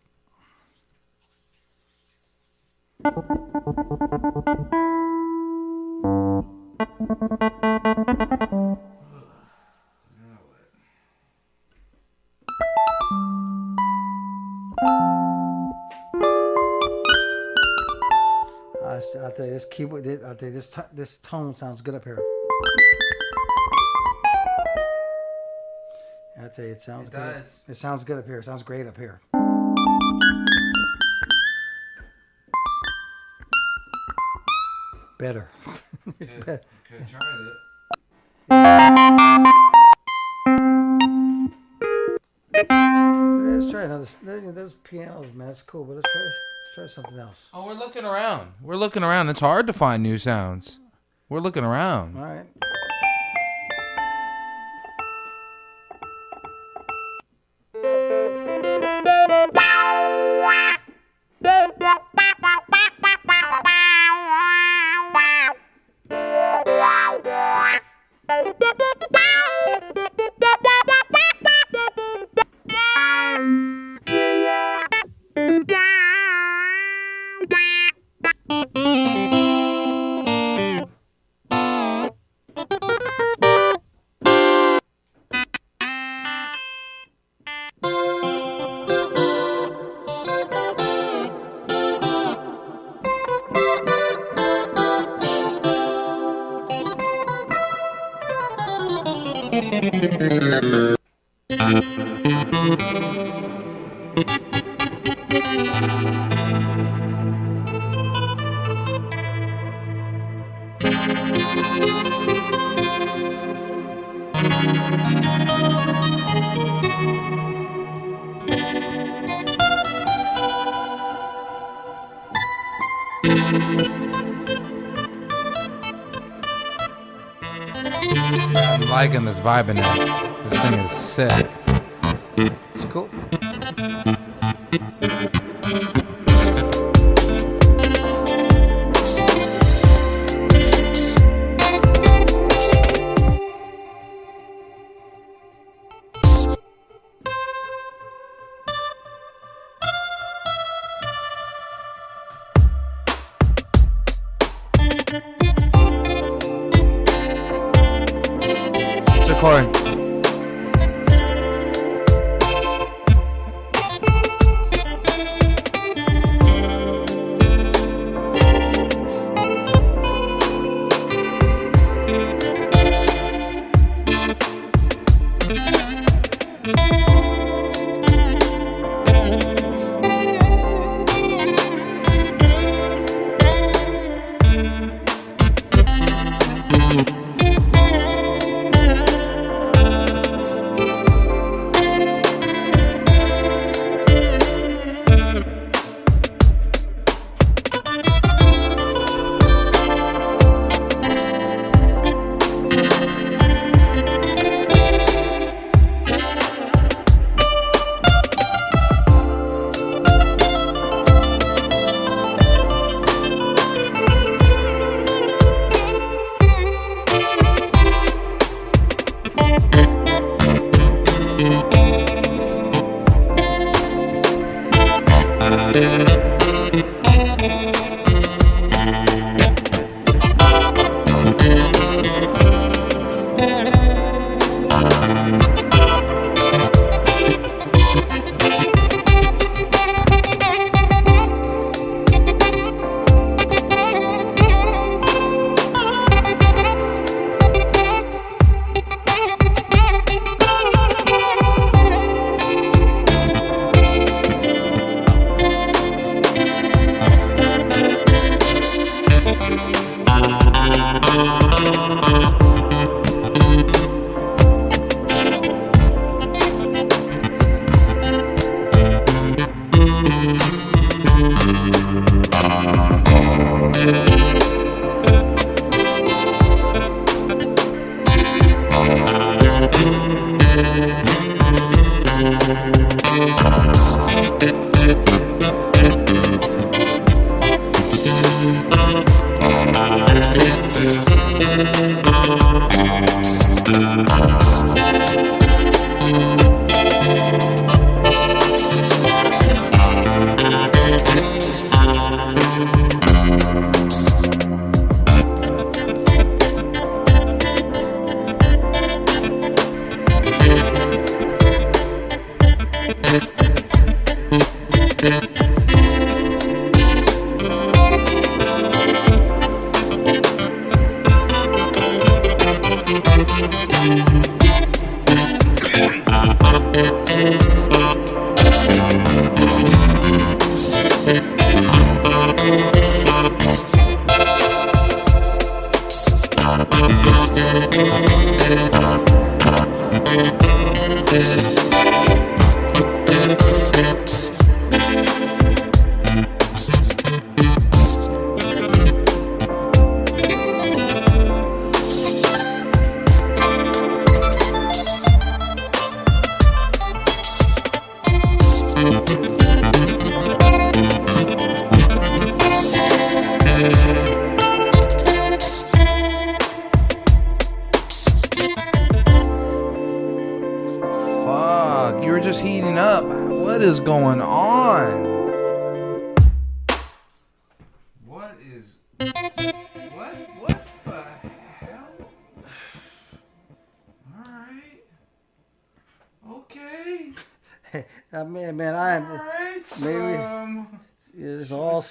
I, will tell you this keyboard. I'll tell you this. t- This tone sounds good up here. I tell you, it sounds It good. does. It sounds good up here. It sounds great up here. Better. *laughs* it's better. Could tried it. Let's try another. Those pianos, man, that's cool. But let's try. Let's try something else. Oh, we're looking around. We're looking around. It's hard to find new sounds. We're looking around. All right. Liking this vibe it. This thing is sick.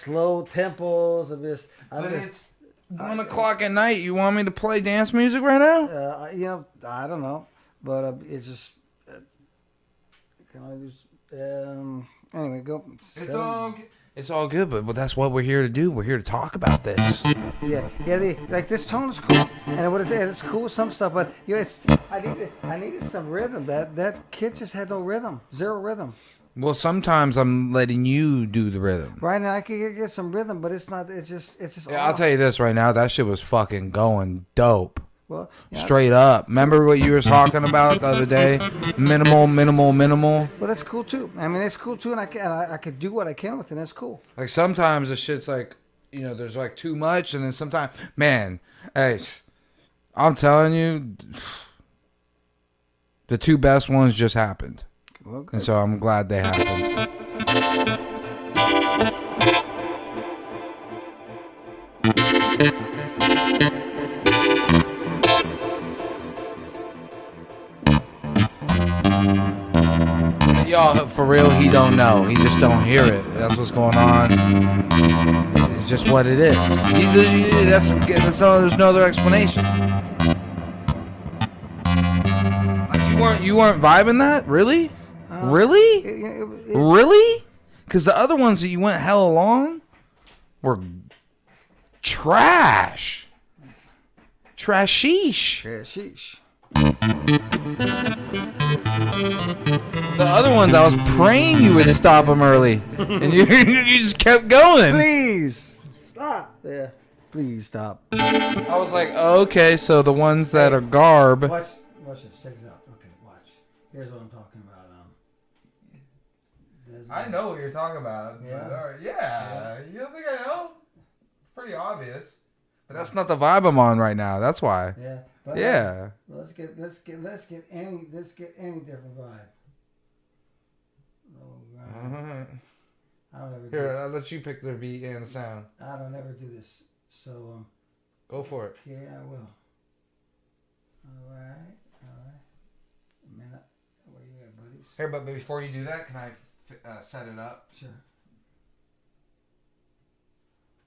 Slow tempos. of this. I'm but just. it's one o'clock at night. You want me to play dance music right now? Uh, you know, I don't know. but uh, it's just. Uh, can I just um anyway go? It's all it's all good, but, but that's what we're here to do. We're here to talk about this. Yeah, yeah. The, like this tone is cool, and it would and it's cool with some stuff, but you know, it's I needed I needed some rhythm. That that kid just had no rhythm, zero rhythm. Well, sometimes I'm letting you do the rhythm. Right now I could get, get some rhythm, but it's not. It's just it's just. Yeah, I'll tell you this right now. That shit was fucking going dope. Well, yeah, Straight up. Remember what you were talking about the other day? Minimal, minimal, minimal. Well, that's cool too. I mean, it's cool too, and I can and I, I could do what I can with it. That's cool. Like sometimes the shit's like, you know, there's like too much, and then sometimes, man, hey, I'm telling you, *sighs* the two best ones just happened, Well, good. and so I'm glad they happened. Y'all, for real, he don't know. He just don't hear it. That's what's going on. It's just what it is. You- you- That's, that's no, there's no other explanation. Like, You weren't you weren't vibing that really, really, It- it- it- really? Because the other ones that you went hell along were trash, trashish. yeah, sheesh. The other ones, I was praying you would stop them early, *laughs* and you *laughs* you just kept going. Please stop. Yeah, please stop. I was like, okay, so the ones that are garb. Watch, watch this. Check this out. Okay, watch. Here's what I'm talking about. Um, there's- I know what you're talking about. but, Yeah? all right, yeah. You don't think I know? It's pretty obvious. But that's not the vibe I'm on right now. That's why. Yeah. But Yeah. Let's get let's get let's get any let's get any different vibe. Oh, God. I don't ever Here, do, I'll let you pick the beat and the sound. I don't ever do this. So um, Go for it. yeah, I will. All right, all right. A minute. Where you at, buddies? Here, but before you do that, can I uh, set it up? Sure.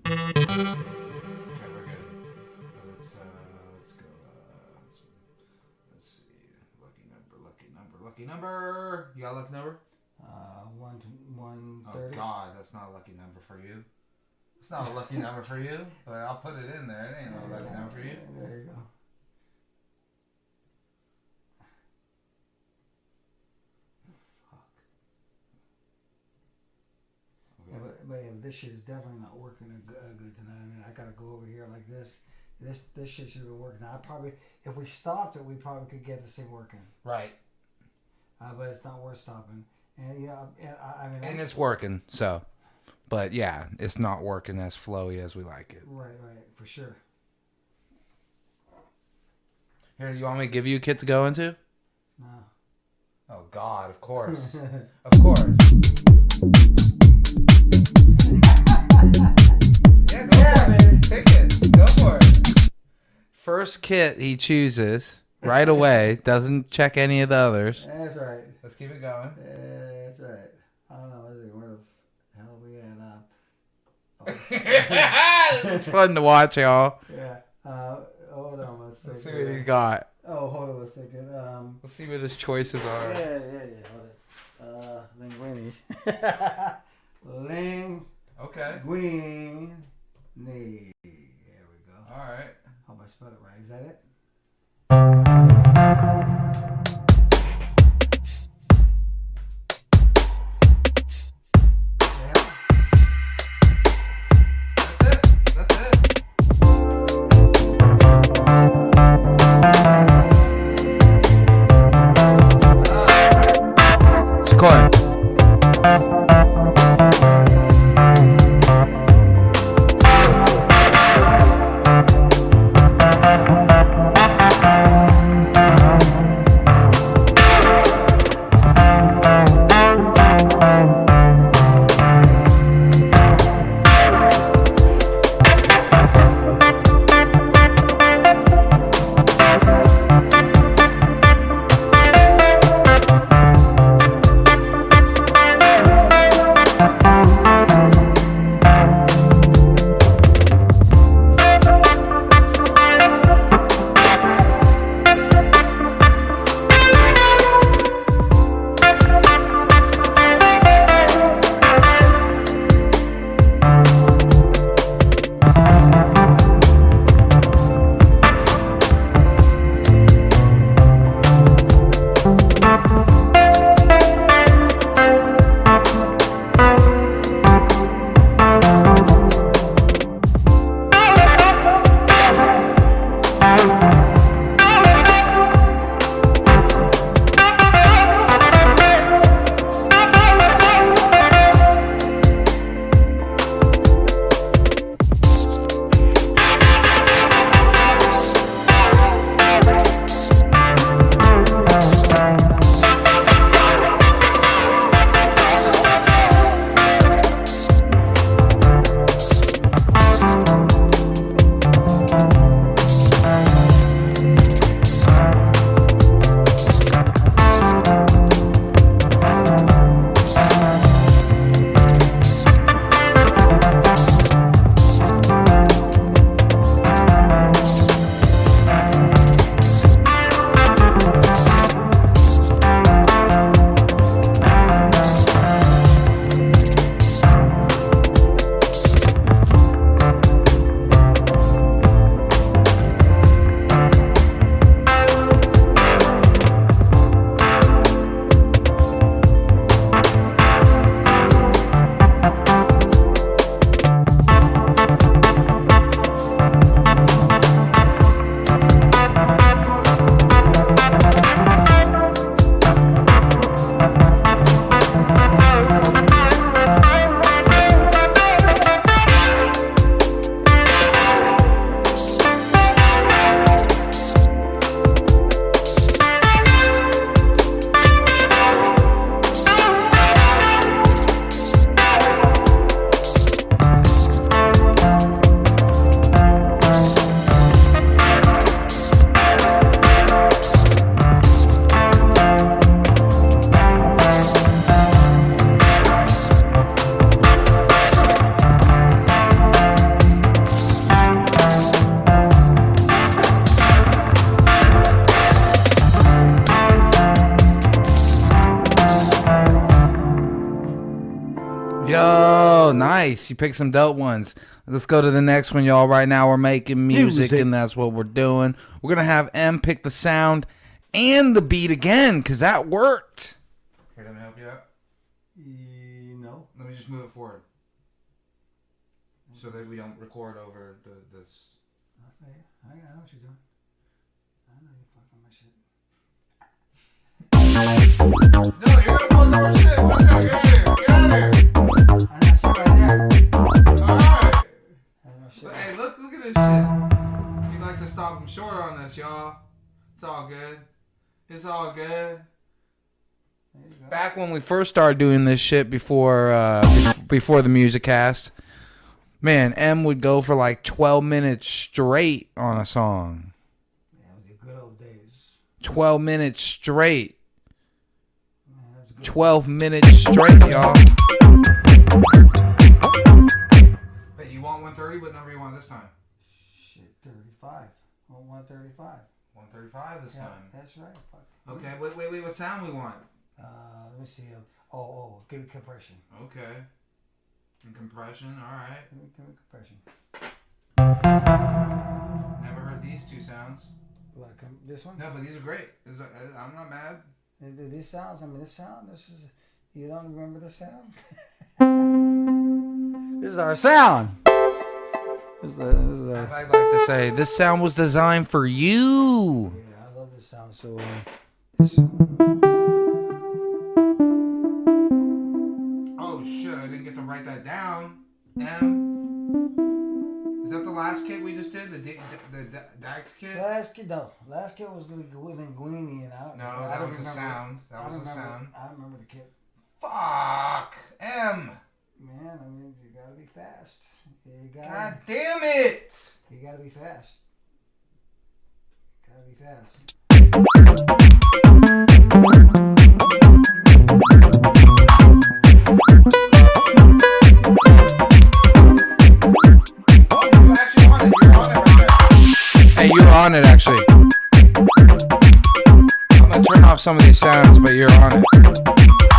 Okay, we're good. Let's uh, let's go. Uh, let's, let's see. Lucky number. Lucky number. Lucky number. You got a lucky number? Uh, one one Oh thirty. God, that's not a lucky number for you. It's not a lucky number for you, but I'll put it in there. It ain't no *laughs* lucky number for you. There you go. Yeah, but, but yeah, this shit is definitely not working a good, good tonight. I mean, I gotta go over here like this. This this shit should be working. I probably, if we stopped it, we probably could get this thing working. Right, Uh, but it's not worth stopping. And you know, I, I mean, and I, it's working. So, but yeah, it's not working as flowy as we like it. right, right, for sure. Here, you want me to give you a kit to go into? No. Oh God, of course, *laughs* of course. Pick it. Go for it. First kit he chooses right away. Doesn't check any of the others. That's right. Let's keep it going. Yeah, that's right. I don't know. Where the hell we at? Uh, oh, *laughs* *laughs* it's fun to watch, y'all. yeah. Uh, hold on one second. Let's see what he's got. Oh, hold on one second. Um, Let's see what his choices are. yeah, yeah. Yeah. Hold it. Uh, linguini. *laughs* Okay. linguini. All right. Hope I spelled it right. Is that it? Nice. You picked some dope ones. Let's go to the next one, y'all. Right now we're making music, Music. and that's what we're doing. We're gonna have M pick the sound and the beat again, cause that worked. Here, let me help you out. You know. Let me just move it forward, so that we don't record over the this. I I know what you're doing. I know you're fucking my shit. No, you're gonna fuck up shit. What's that? Get out of here. Get out of here. Shit. But, hey, look, look at this shit. We'd like to stop him short on this, y'all. It's all good. It's all good. Go. Back when we first started doing this shit before uh, before the Musicast, man, M would go for like 12 minutes straight on a song. Yeah, it was the good old days. 12 minutes straight. Man, that was good. 12 minutes straight, y'all. 130? What number you want this time? Shit, 35. Well, 135. 135 this Yeah, time. that's right. Fuck. Okay, wait, wait, wait. What sound we want? Uh, let me see. Oh, oh, give me compression. Okay. And compression, alright. Give me, give me compression. Never heard these two sounds. Like um, this one? No, but these are great. Is- uh, I'm not mad. These sounds, I mean, this sound, this is, you don't remember the sound? *laughs* this is our sound. This is, the- this is As I like to say, this sound was designed for you. yeah, I love this sound. So, uh, this, Oh shit, I didn't get to write that down. M. Is that the last kit we just did? The D- the, the Dax kit? last kid, no, last kit was Lingu- Linguini, and I don't No, I that was a sound. That was a sound. I don't remember the kit. Fuck. M. Man, I mean, you gotta be fast. You gotta, God damn it. you gotta be fast. Gotta be fast. Oh, you actually on it. You're on it right there. Hey, you're on it actually. I'm gonna turn off some of these sounds, but you're on it.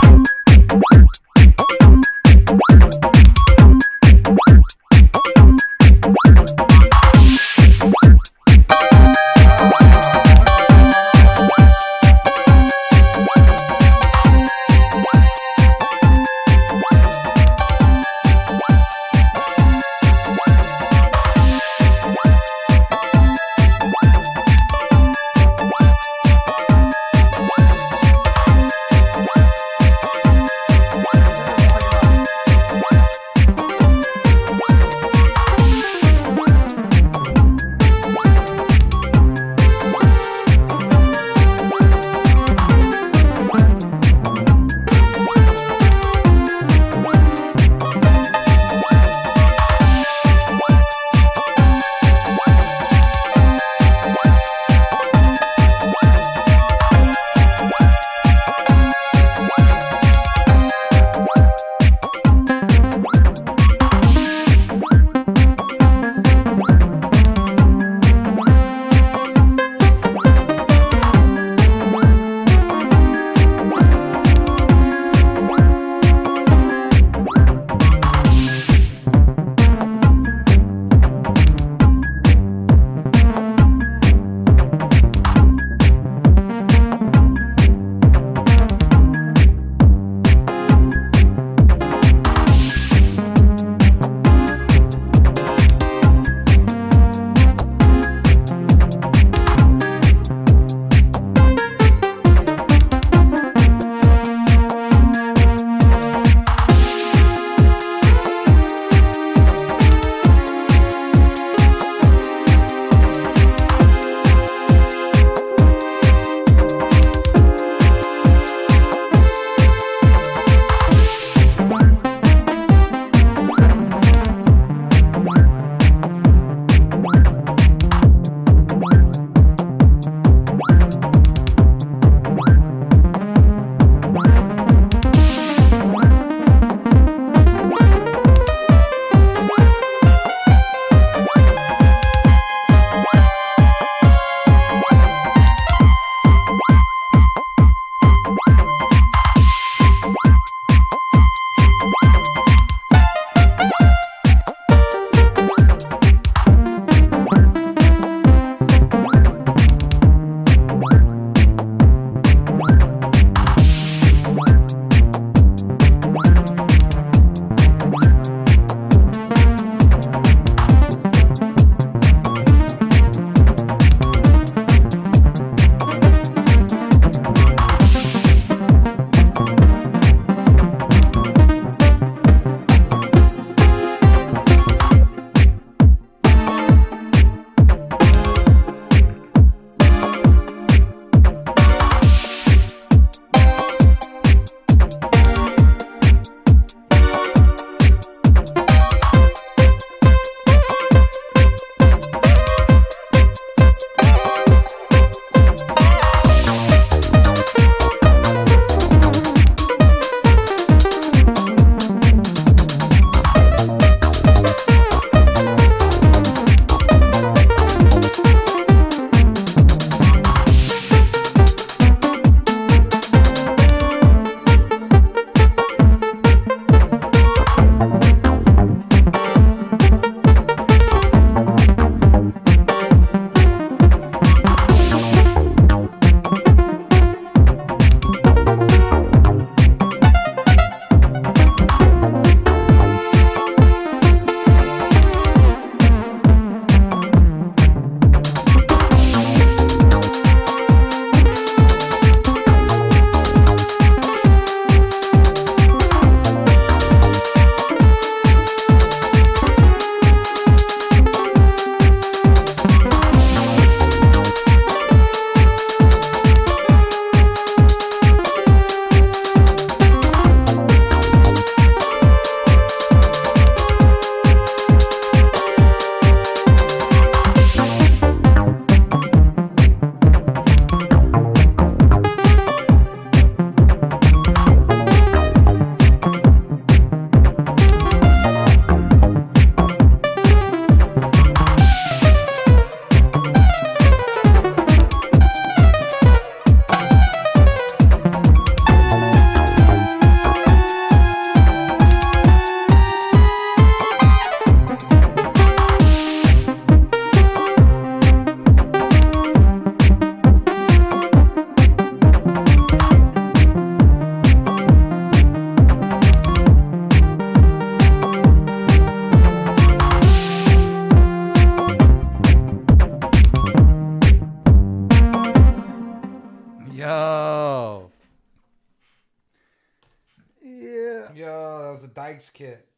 Dykes kit.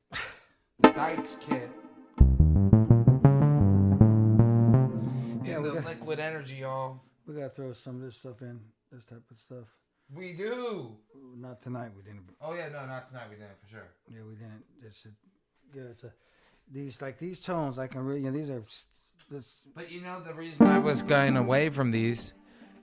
Dykes kit. Yeah, And the got- liquid energy, y'all. We gotta throw some of this stuff in. This type of stuff. We do. Not tonight. We didn't. Oh yeah, no, not tonight. We didn't for sure. Yeah, we didn't. It's a, yeah, it's a. These like these tones. I can really. You know, these are. This. But you know the reason I was going away from these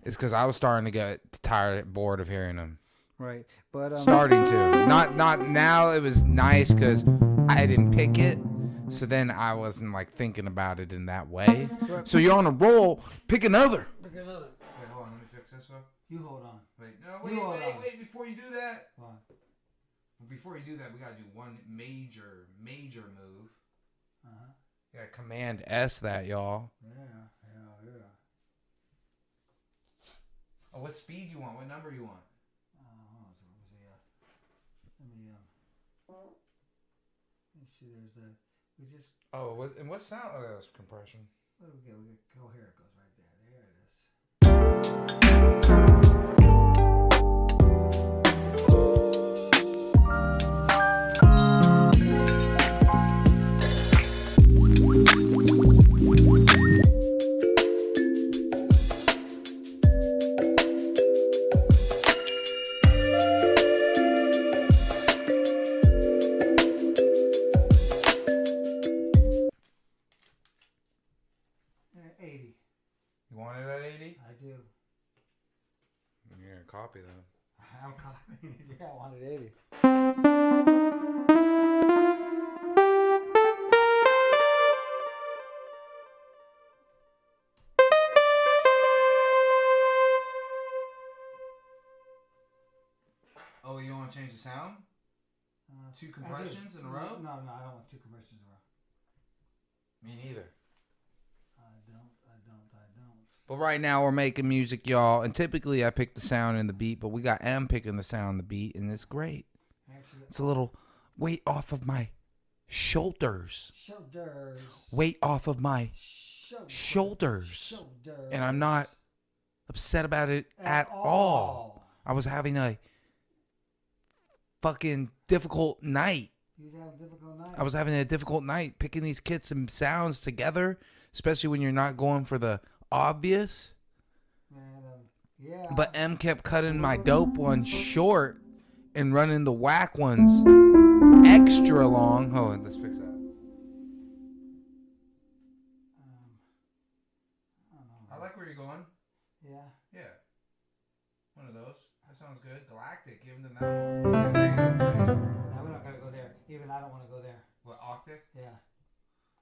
is because I was starting to get tired, bored of hearing them. Right, but um. Starting to. Not not now. It was nice because I didn't pick it. So then I wasn't like thinking about it in that way. So you're on a roll. Pick another. Look at another. Wait, hold on. Let me fix this one. You hold on. Wait, no, wait, wait, wait. Before you do that, Hold on. before you do that, we gotta do one major, major move. Uh huh. Yeah, Command S that, y'all. Yeah, yeah, yeah. Oh, what speed you want? What number you want? Uh, hold on, so let me see. Uh, let me um. Let me see. There's the. We just. Oh, what, and what sound? Oh, that's compression. What do we get? We get. Oh, 180. Oh, you want to change the sound? Uh, two compressions in a row? No, no, I don't want two compressions in a row. Me neither. But right now we're making music, y'all, and typically I pick the sound and the beat, but we got M picking the sound and the beat, and it's great. Actually, It's a little weight off of my shoulders. shoulders. Weight off of my Shoulders. shoulders. Shoulders. And I'm not upset about it at, all. I was having a fucking difficult night. You have a difficult night. I was having a difficult night picking these kits and sounds together, especially when you're not going for the obvious. Man, um, yeah. But M kept cutting my dope ones short and running the whack ones extra long. Hold on, let's fix that. Um, I. I like where you're going. Yeah. Yeah. One of those. That sounds good. Galactic, give them that one. Okay, there you go, there you go. Now we're not gonna go there. Even I don't want to go there. What, Octic? Yeah.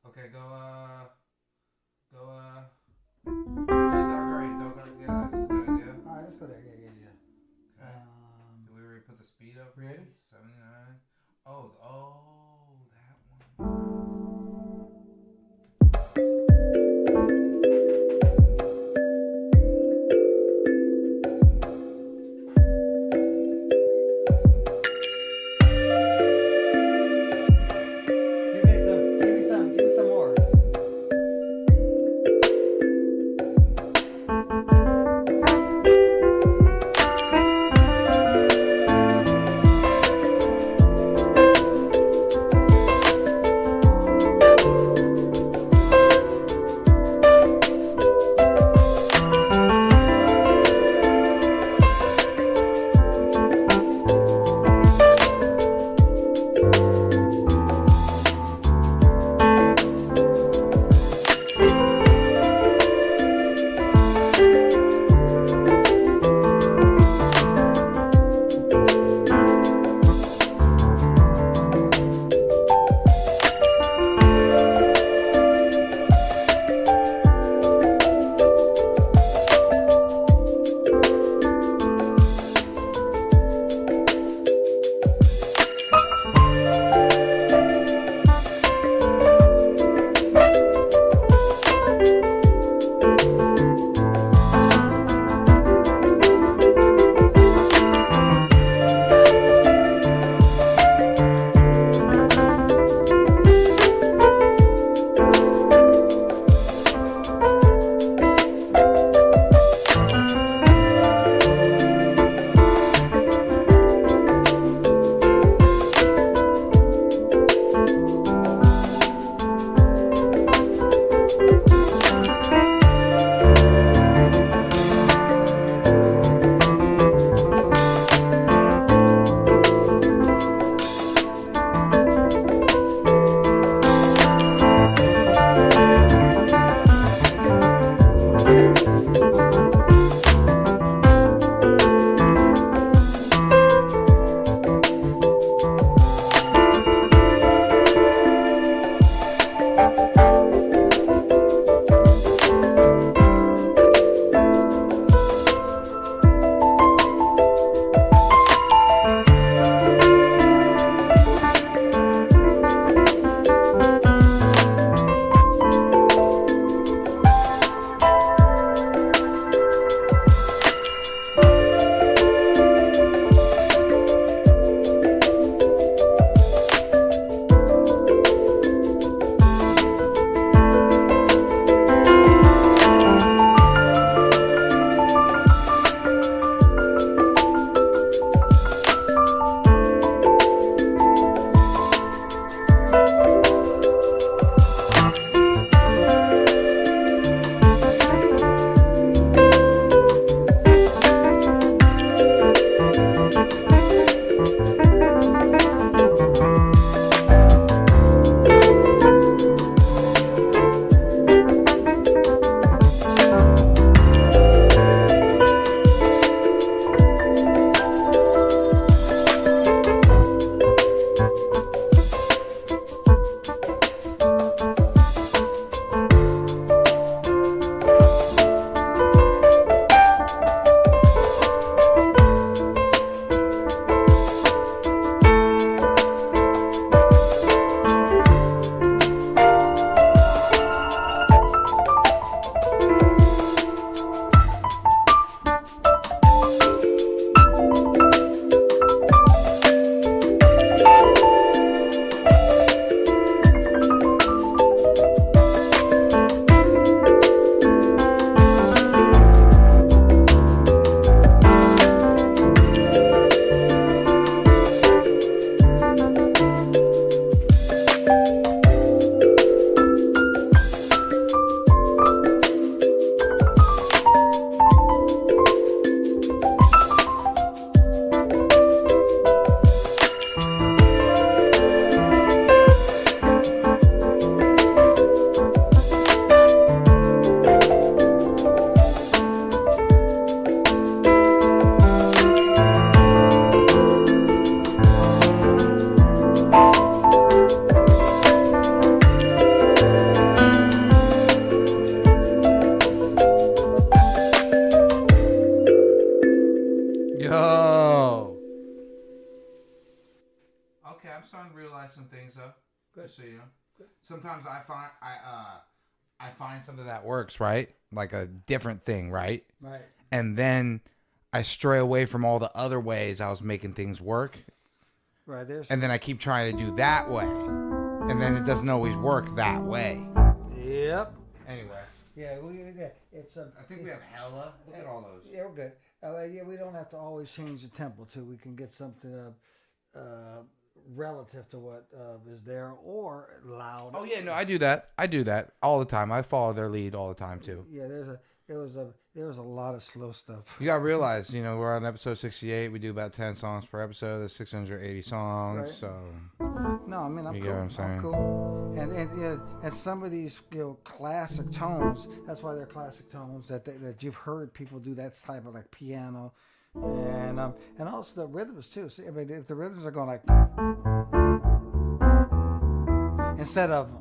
Okay, go, uh. Go, uh. Dark Don't go. Yeah, that's a good idea. All right, let's go there. Yeah, yeah, yeah. Okay. Um, Did we already put the speed up? Ready? 79. Oh, oh, right, like a different thing, right? Right. And then I stray away from all the other ways I was making things work, Right. There's. and then I keep trying to do that way, and then it doesn't always work that way. yep. Anyway, Yeah. We. Yeah, it's a. I think we have hella. Look at all those. Yeah, we're good. Uh, yeah, we don't have to always change the temple too. We can get something up. uh, relative to what uh, is there or loud. Oh yeah, no, I do that. I do that all the time. I follow their lead all the time too. Yeah, there's a there was a there was a lot of slow stuff. You gotta realize, you know, we're on episode sixty-eight. We do about ten songs per episode. That's six hundred eighty songs. Right. So No, I mean I'm You cool. get what I'm saying? cool. And and yeah, and some of these you know classic tones. That's why they're classic tones that they, that you've heard people do that type of like piano, and um and also the rhythms too. See, I mean if the rhythms are going like instead of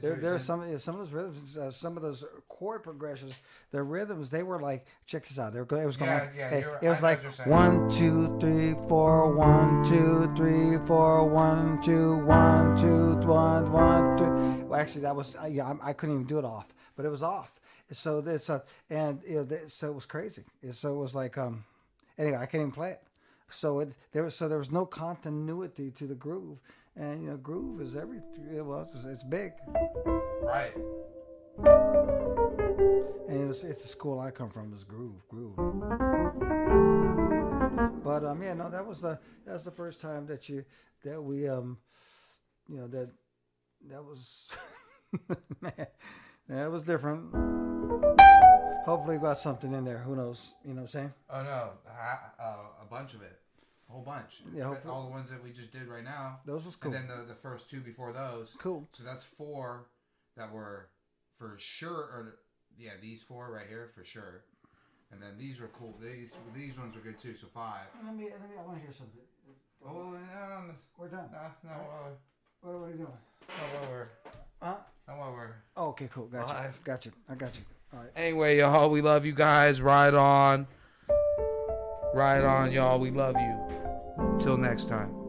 There, there's some some of those rhythms, uh, some of those chord progressions, the rhythms they were like, check this out. They were going, it was going Yeah, like, yeah, hey, it was I like what you're saying. one two three four, one two three four, one two one two one one two. Well, actually, that was uh, yeah, I, I couldn't even do it off, but it was off. So this uh, and you know, so it was crazy. So it was like um, anyway, I can't even play it. So it there was so there was no continuity to the groove, and you know, groove is every well, it's, it's big. right. And it was, it's the school I come from is groove, groove. But um, yeah, no, that was the that was the first time that you that we um, you know that that was *laughs* man, that was different. Hopefully, we got something in there. Who knows? You know what I'm saying? Oh no, ha- uh, a bunch of it, a whole bunch. Yeah, hopefully- all the ones that we just did right now, Those was cool. and then the the first two before those. Cool. So that's four that were for sure. Or yeah, these four right here for sure. And then these were cool. These these ones were good too. So five. Let me let me. I want to hear something. Oh no, We're done. no, no, no, What are we doing? no, we're, Huh? no, we're. Oh, okay, cool. Got you. Live. Got you. I got you. All right. Anyway, y'all, we love you guys. Ride on. Ride on, y'all. We love you. Till next time.